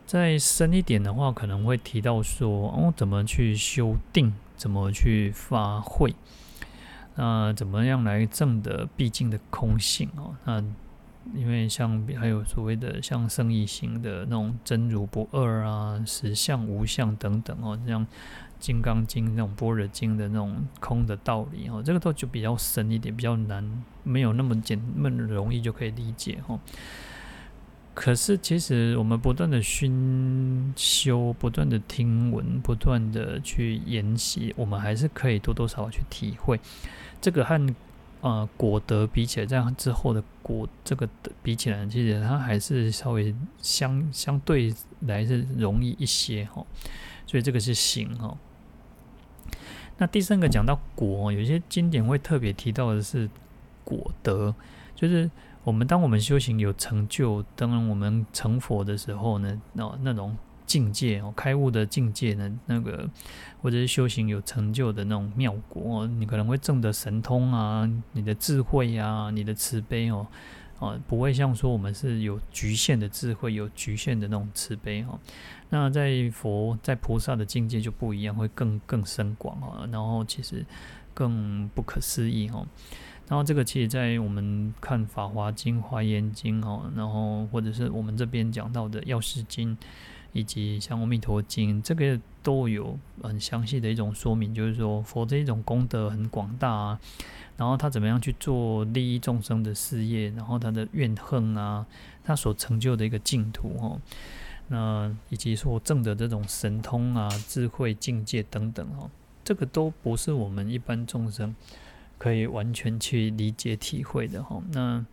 再深一点的话，可能会提到说，哦，怎么去修定，怎么去发慧，那怎么样来证得毕竟的空性哦？那因为像还有所谓的像圣义行的那种真如不二啊，实相无相等等哦，这样。《金刚经》那种般若经的那种空的道理哦，这个都就比较深一点，比较难，没有那么简那么容易就可以理解哦。可是其实我们不断的熏修，不断的听闻，不断的去研习，我们还是可以多多少少去体会。这个和呃果德比起来，这样之后的果这个比起来，其实它还是稍微相相对来是容易一些哈。所以这个是行哈。那第三个讲到果，有些经典会特别提到的是果德，就是我们当我们修行有成就，当然我们成佛的时候呢，那那种境界哦，开悟的境界呢，那个或者是修行有成就的那种妙果，你可能会证得神通啊，你的智慧啊，你的慈悲哦，啊，不会像说我们是有局限的智慧，有局限的那种慈悲哈。那在佛在菩萨的境界就不一样，会更更深广啊，然后其实更不可思议哈。然后这个其实，在我们看《法华经》《华严经》哈，然后或者是我们这边讲到的《药师经》，以及像《阿弥陀经》，这个都有很详细的一种说明，就是说佛这一种功德很广大啊，然后他怎么样去做利益众生的事业，然后他的怨恨啊，他所成就的一个净土哦。那以及说证的这种神通啊、智慧境界等等哦，这个都不是我们一般众生可以完全去理解体会的哈。那，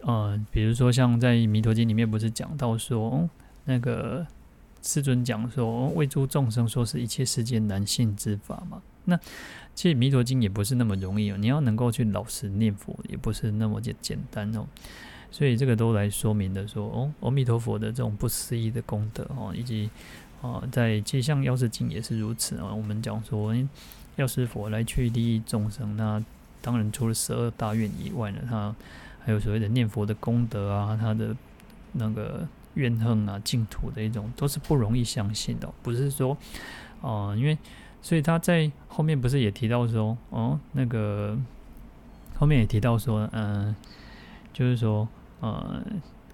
呃，比如说像在《弥陀经》里面不是讲到说，哦、那个世尊讲说，为诸众生说是一切世间难信之法嘛。那其实《弥陀经》也不是那么容易哦，你要能够去老实念佛，也不是那么简简单哦。所以这个都来说明的说，哦，阿弥陀佛的这种不思议的功德哦，以及。啊，在其实像药师经也是如此啊。我们讲说，药师佛来去利益众生，那当然除了十二大愿以外呢，他还有所谓的念佛的功德啊，他的那个怨恨啊、净土的一种，都是不容易相信的。不是说，啊，因为所以他在后面不是也提到说，哦，那个后面也提到说，嗯，就是说，呃，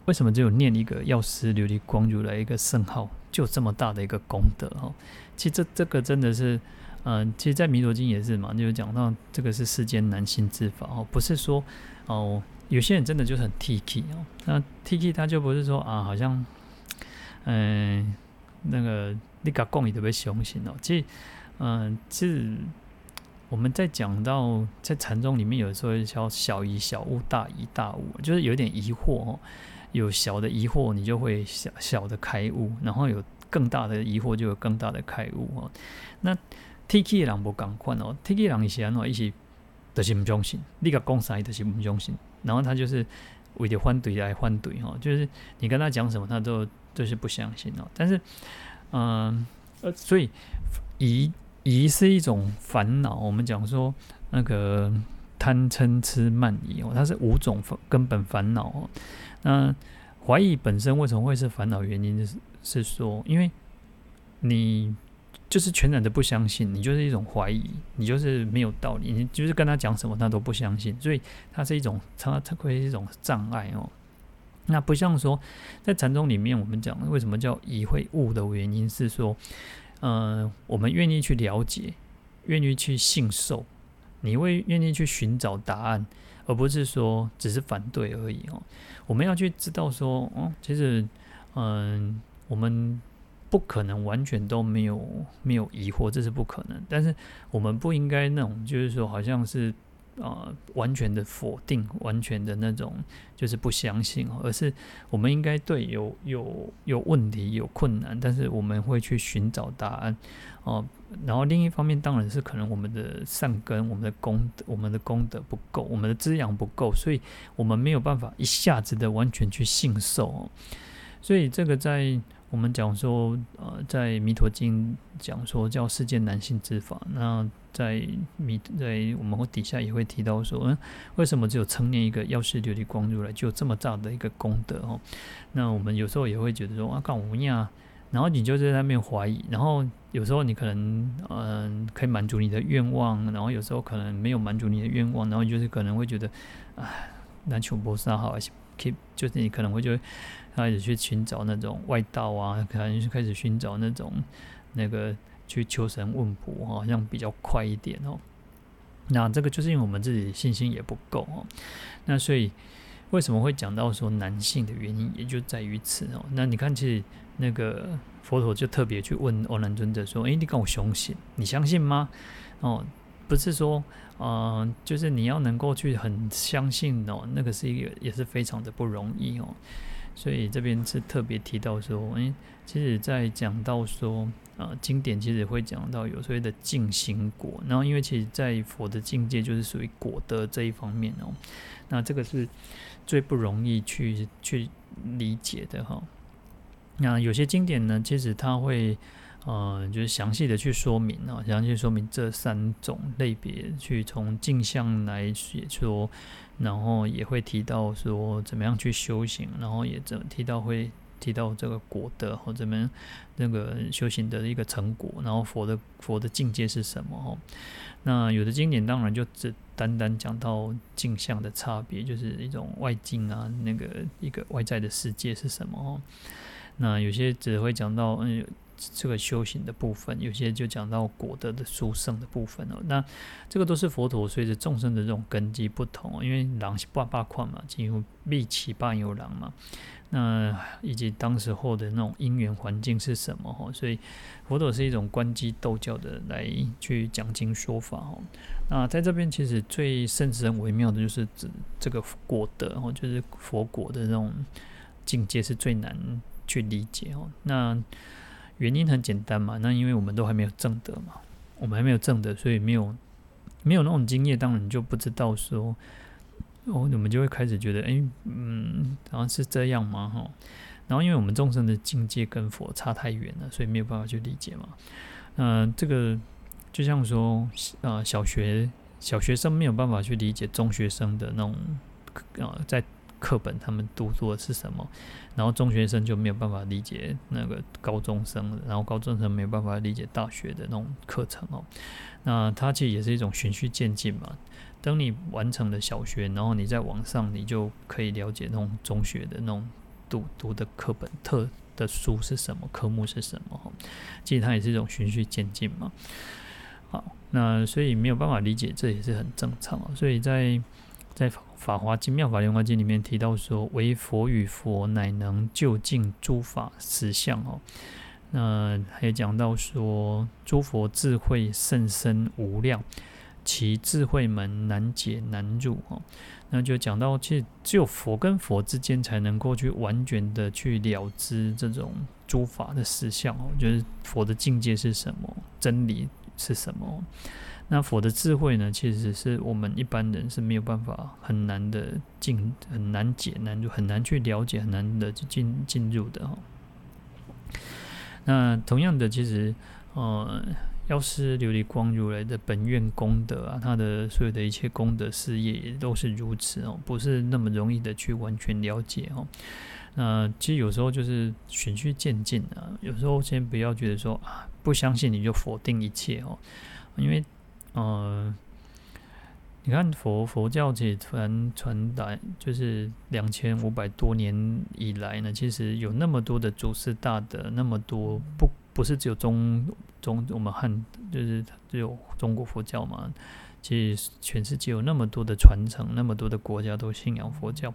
为什么只有念一个药师琉璃光如来一个圣号？就这么大的一个功德哈，其实这这个真的是，嗯、其实，在弥陀经也是嘛，就是讲到这个是世间难信之法哦，不是说哦，有些人真的就是很 T K 哦，那 T K 他就不是说啊，好像，嗯、那个你个供你特别雄心哦，其实，嗯、呃，其实我们在讲到在禅宗里面，有时候叫小疑小悟，大疑大悟，就是有点疑惑哦。有小的疑惑，你就会小小的开悟，然后有更大的疑惑，就有更大的开悟哦。那 T K 的人不共款哦，T K 人以前哦，一起都是不相信，你甲讲啥都是不相信，然后他就是为了反对来反对哦，就是你跟他讲什么，他都就是不相信哦。但是，嗯呃，所以疑疑是一种烦恼，我们讲说那个贪嗔痴慢疑哦，它是五种根本烦恼哦。那怀疑本身为什么会是烦恼？原因是是说，因为你就是全然的不相信，你就是一种怀疑，你就是没有道理，你就是跟他讲什么他都不相信，所以它是一种它它会是一种障碍哦。那不像说在禅宗里面，我们讲为什么叫疑会悟的原因是说，呃，我们愿意去了解，愿意去信受，你会愿意去寻找答案。而不是说只是反对而已哦，我们要去知道说，哦，其实，嗯，我们不可能完全都没有没有疑惑，这是不可能。但是我们不应该那种，就是说好像是。啊、呃，完全的否定，完全的那种就是不相信，而是我们应该对有有有问题、有困难，但是我们会去寻找答案哦、呃。然后另一方面，当然是可能我们的善根、我们的功德、我们的功德不够，我们的滋养不够，所以我们没有办法一下子的完全去信受、所以这个在。我们讲说，呃，在《弥陀经》讲说叫世间难信之法。那在弥在我们底下也会提到说，嗯，为什么只有称念一个药师琉璃光如来就有这么大的一个功德哦？那我们有时候也会觉得说啊，干我们呀，然后你就在那边怀疑，然后有时候你可能嗯、可以满足你的愿望，然后有时候可能没有满足你的愿望，然后就是可能会觉得，哎，那求菩萨好，还是 keep，就是你可能会觉得。开始去寻找那种外道啊，可能开始寻找那种那个去求神问卜，好像比较快一点哦。那这个就是因为我们自己信心也不够哦。那所以为什么会讲到说男性的原因，也就在于此哦。那你看，其实那个佛陀就特别去问阿难尊者说：“诶，你跟我相信，你相信吗？”哦，不是说，嗯，就是你要能够去很相信哦，那个是一个也是非常的不容易哦。所以这边是特别提到说，诶、欸，其实，在讲到说，呃，经典其实会讲到有所谓的净行果，然后因为其实，在佛的境界就是属于果德这一方面哦，那这个是最不容易去去理解的哈。那有些经典呢，其实它会，呃，就是详细的去说明啊，详细说明这三种类别，去从镜相来写说。然后也会提到说怎么样去修行，然后也怎提到会提到这个果德或怎么那个修行的一个成果，然后佛的佛的境界是什么哈？那有的经典当然就只单单讲到镜像的差别，就是一种外境啊，那个一个外在的世界是什么？哦那有些只会讲到嗯这个修行的部分，有些就讲到果德的殊胜的部分哦。那这个都是佛陀随着众生的这种根基不同，因为狼是八八款嘛，几乎密七八有狼嘛。那以及当时候的那种因缘环境是什么哈？所以佛陀是一种观机逗教的来去讲经说法哦。那在这边其实最甚深微妙的就是指这个果德哦，就是佛果的那种境界是最难去理解哦。那原因很简单嘛，那因为我们都还没有证得嘛，我们还没有证得，所以没有没有那种经验，当然就不知道说。哦，我们就会开始觉得，哎，嗯，好像是这样吗？哈，然后因为我们众生的境界跟佛差太远了，所以没有办法去理解嘛。嗯、这个就像说，呃，小学小学生没有办法去理解中学生的那种，呃，在课本他们读作的是什么，然后中学生就没有办法理解那个高中生，然后高中生没有办法理解大学的那种课程哦。那它其实也是一种循序渐进嘛。等你完成了小学，然后你再往上，你就可以了解那种中学的那种读读的课本特的书是什么，科目是什么。其实它也是一种循序渐进嘛。好，那所以没有办法理解，这也是很正常。所以在在《法华经》《妙法莲华经》里面提到说，唯佛与佛乃能究尽诸法实相哦。那还有讲到说，诸佛智慧甚深无量。其智慧门难解难入哦，那就讲到，其实只有佛跟佛之间才能够去完全的去了知这种诸法的实相哦，就是佛的境界是什么，真理是什么。那佛的智慧呢，其实是我们一般人是没有办法很难的进，很难解难就，很难去了解，很难的进进入的哈。那同样的，其实呃。药师琉璃光如来的本愿功德啊，他的所有的一切功德事业也都是如此哦，不是那么容易的去完全了解哦。那其实有时候就是循序渐进啊，有时候先不要觉得说啊，不相信你就否定一切哦，因为呃，你看佛佛教其实传传达就是两千五百多年以来呢，其实有那么多的祖师大德，那么多不。不是只有中中我们汉就是只有中国佛教嘛？其实全世界有那么多的传承，那么多的国家都信仰佛教，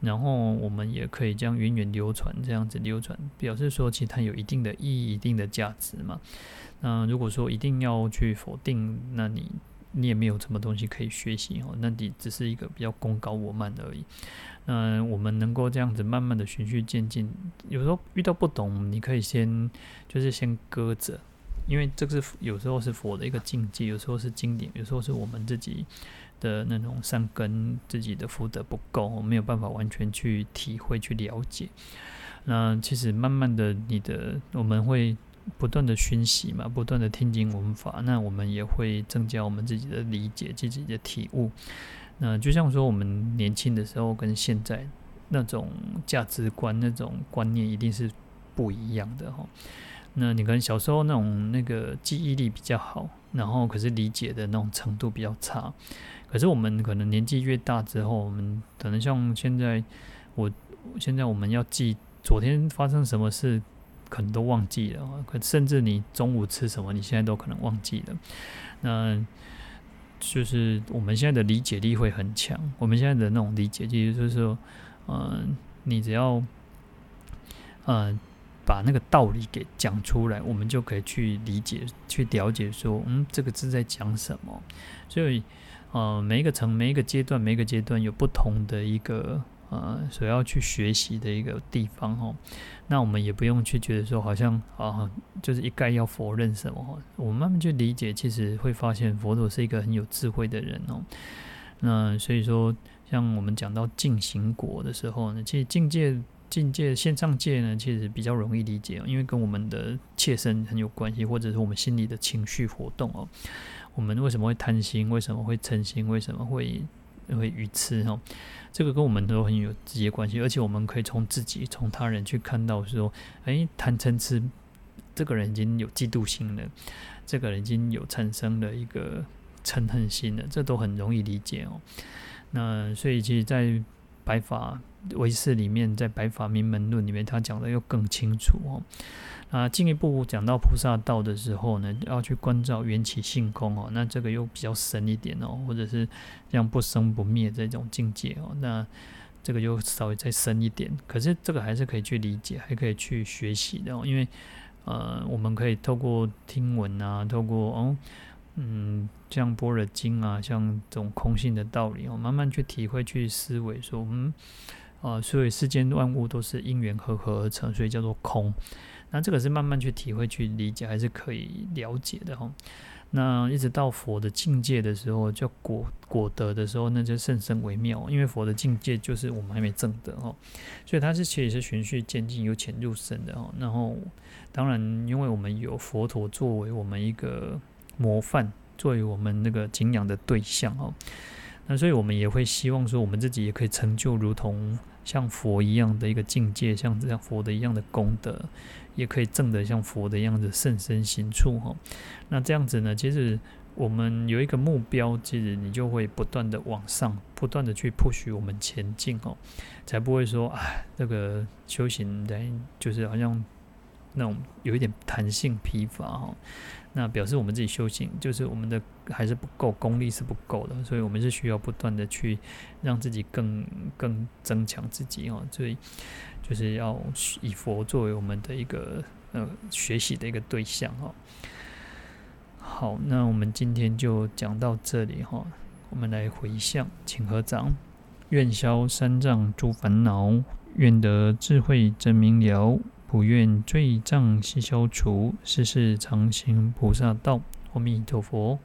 然后我们也可以将源远流传这样子流传，表示说其实它有一定的意义、一定的价值嘛。那如果说一定要去否定，那你你也没有什么东西可以学习哦，那你只是一个比较功高我慢而已。嗯，我们能够这样子慢慢的循序渐进，有时候遇到不懂，你可以先就是先搁着，因为这个是有时候是佛的一个境界，有时候是经典，有时候是我们自己的那种善根，自己的福德不够，没有办法完全去体会去了解。那其实慢慢的，你的我们会不断的熏习嘛，不断的听经闻法，那我们也会增加我们自己的理解，自己的体悟。那就像说，我们年轻的时候跟现在那种价值观、那种观念一定是不一样的哈。那你可能小时候那种那个记忆力比较好，然后可是理解的那种程度比较差。可是我们可能年纪越大之后，我们可能像现在，我现在我们要记昨天发生什么事，可能都忘记了。可甚至你中午吃什么，你现在都可能忘记了。那。就是我们现在的理解力会很强，我们现在的那种理解，就是说，嗯、你只要，嗯、把那个道理给讲出来，我们就可以去理解、去了解，说，嗯，这个字在讲什么。所以，呃，每一个层、每一个阶段、每一个阶段有不同的一个。呃，所要去学习的一个地方哦，那我们也不用去觉得说好像啊，就是一概要否认什么。我们慢慢去理解，其实会发现佛陀是一个很有智慧的人哦。那所以说，像我们讲到净行果的时候呢，其实境界、境界、现上界呢，其实比较容易理解，因为跟我们的切身很有关系，或者是我们心里的情绪活动哦。我们为什么会贪心？为什么会嗔心？为什么会因为愚痴？哈？这个跟我们都很有直接关系，而且我们可以从自己、从他人去看到说，哎，贪嗔痴，这个人已经有嫉妒心了，这个人已经有产生了一个嗔恨心了，这都很容易理解哦。那所以，其实，在白法唯识里面，在白法名门论里面，他讲的又更清楚哦。啊，进一步讲到菩萨道的时候呢，要去关照缘起性空哦，那这个又比较深一点哦，或者是像不生不灭这种境界哦，那这个又稍微再深一点。可是这个还是可以去理解，还可以去学习的哦，因为呃，我们可以透过听闻啊，透过哦，嗯，像般若经啊，像这种空性的道理哦，慢慢去体会、去思维，说嗯，啊，所以世间万物都是因缘和合而成，所以叫做空。那这个是慢慢去体会、去理解，还是可以了解的哈。那一直到佛的境界的时候，叫果果得的时候，那就甚深微妙。因为佛的境界就是我们还没证得哈，所以它是其实是循序渐进、由浅入深的哈。然后，当然，因为我们有佛陀作为我们一个模范，作为我们那个敬仰的对象哈。那所以我们也会希望说，我们自己也可以成就如同像佛一样的一个境界，像这样佛的一样的功德。也可以正得像佛的样子甚深行处哈，那这样子呢，其实我们有一个目标，其实你就会不断的往上，不断的去 push 我们前进哦，才不会说啊，这个修行的，就是好像那种有一点弹性疲乏哈。那表示我们自己修行，就是我们的还是不够，功力是不够的，所以我们是需要不断的去让自己更更增强自己哦，所以就是要以佛作为我们的一个呃学习的一个对象哈。好，那我们今天就讲到这里哈，我们来回向，请合掌，愿消三障诸烦恼，愿得智慧真明了。普愿罪障悉消除，世世常行菩萨道。阿弥陀佛。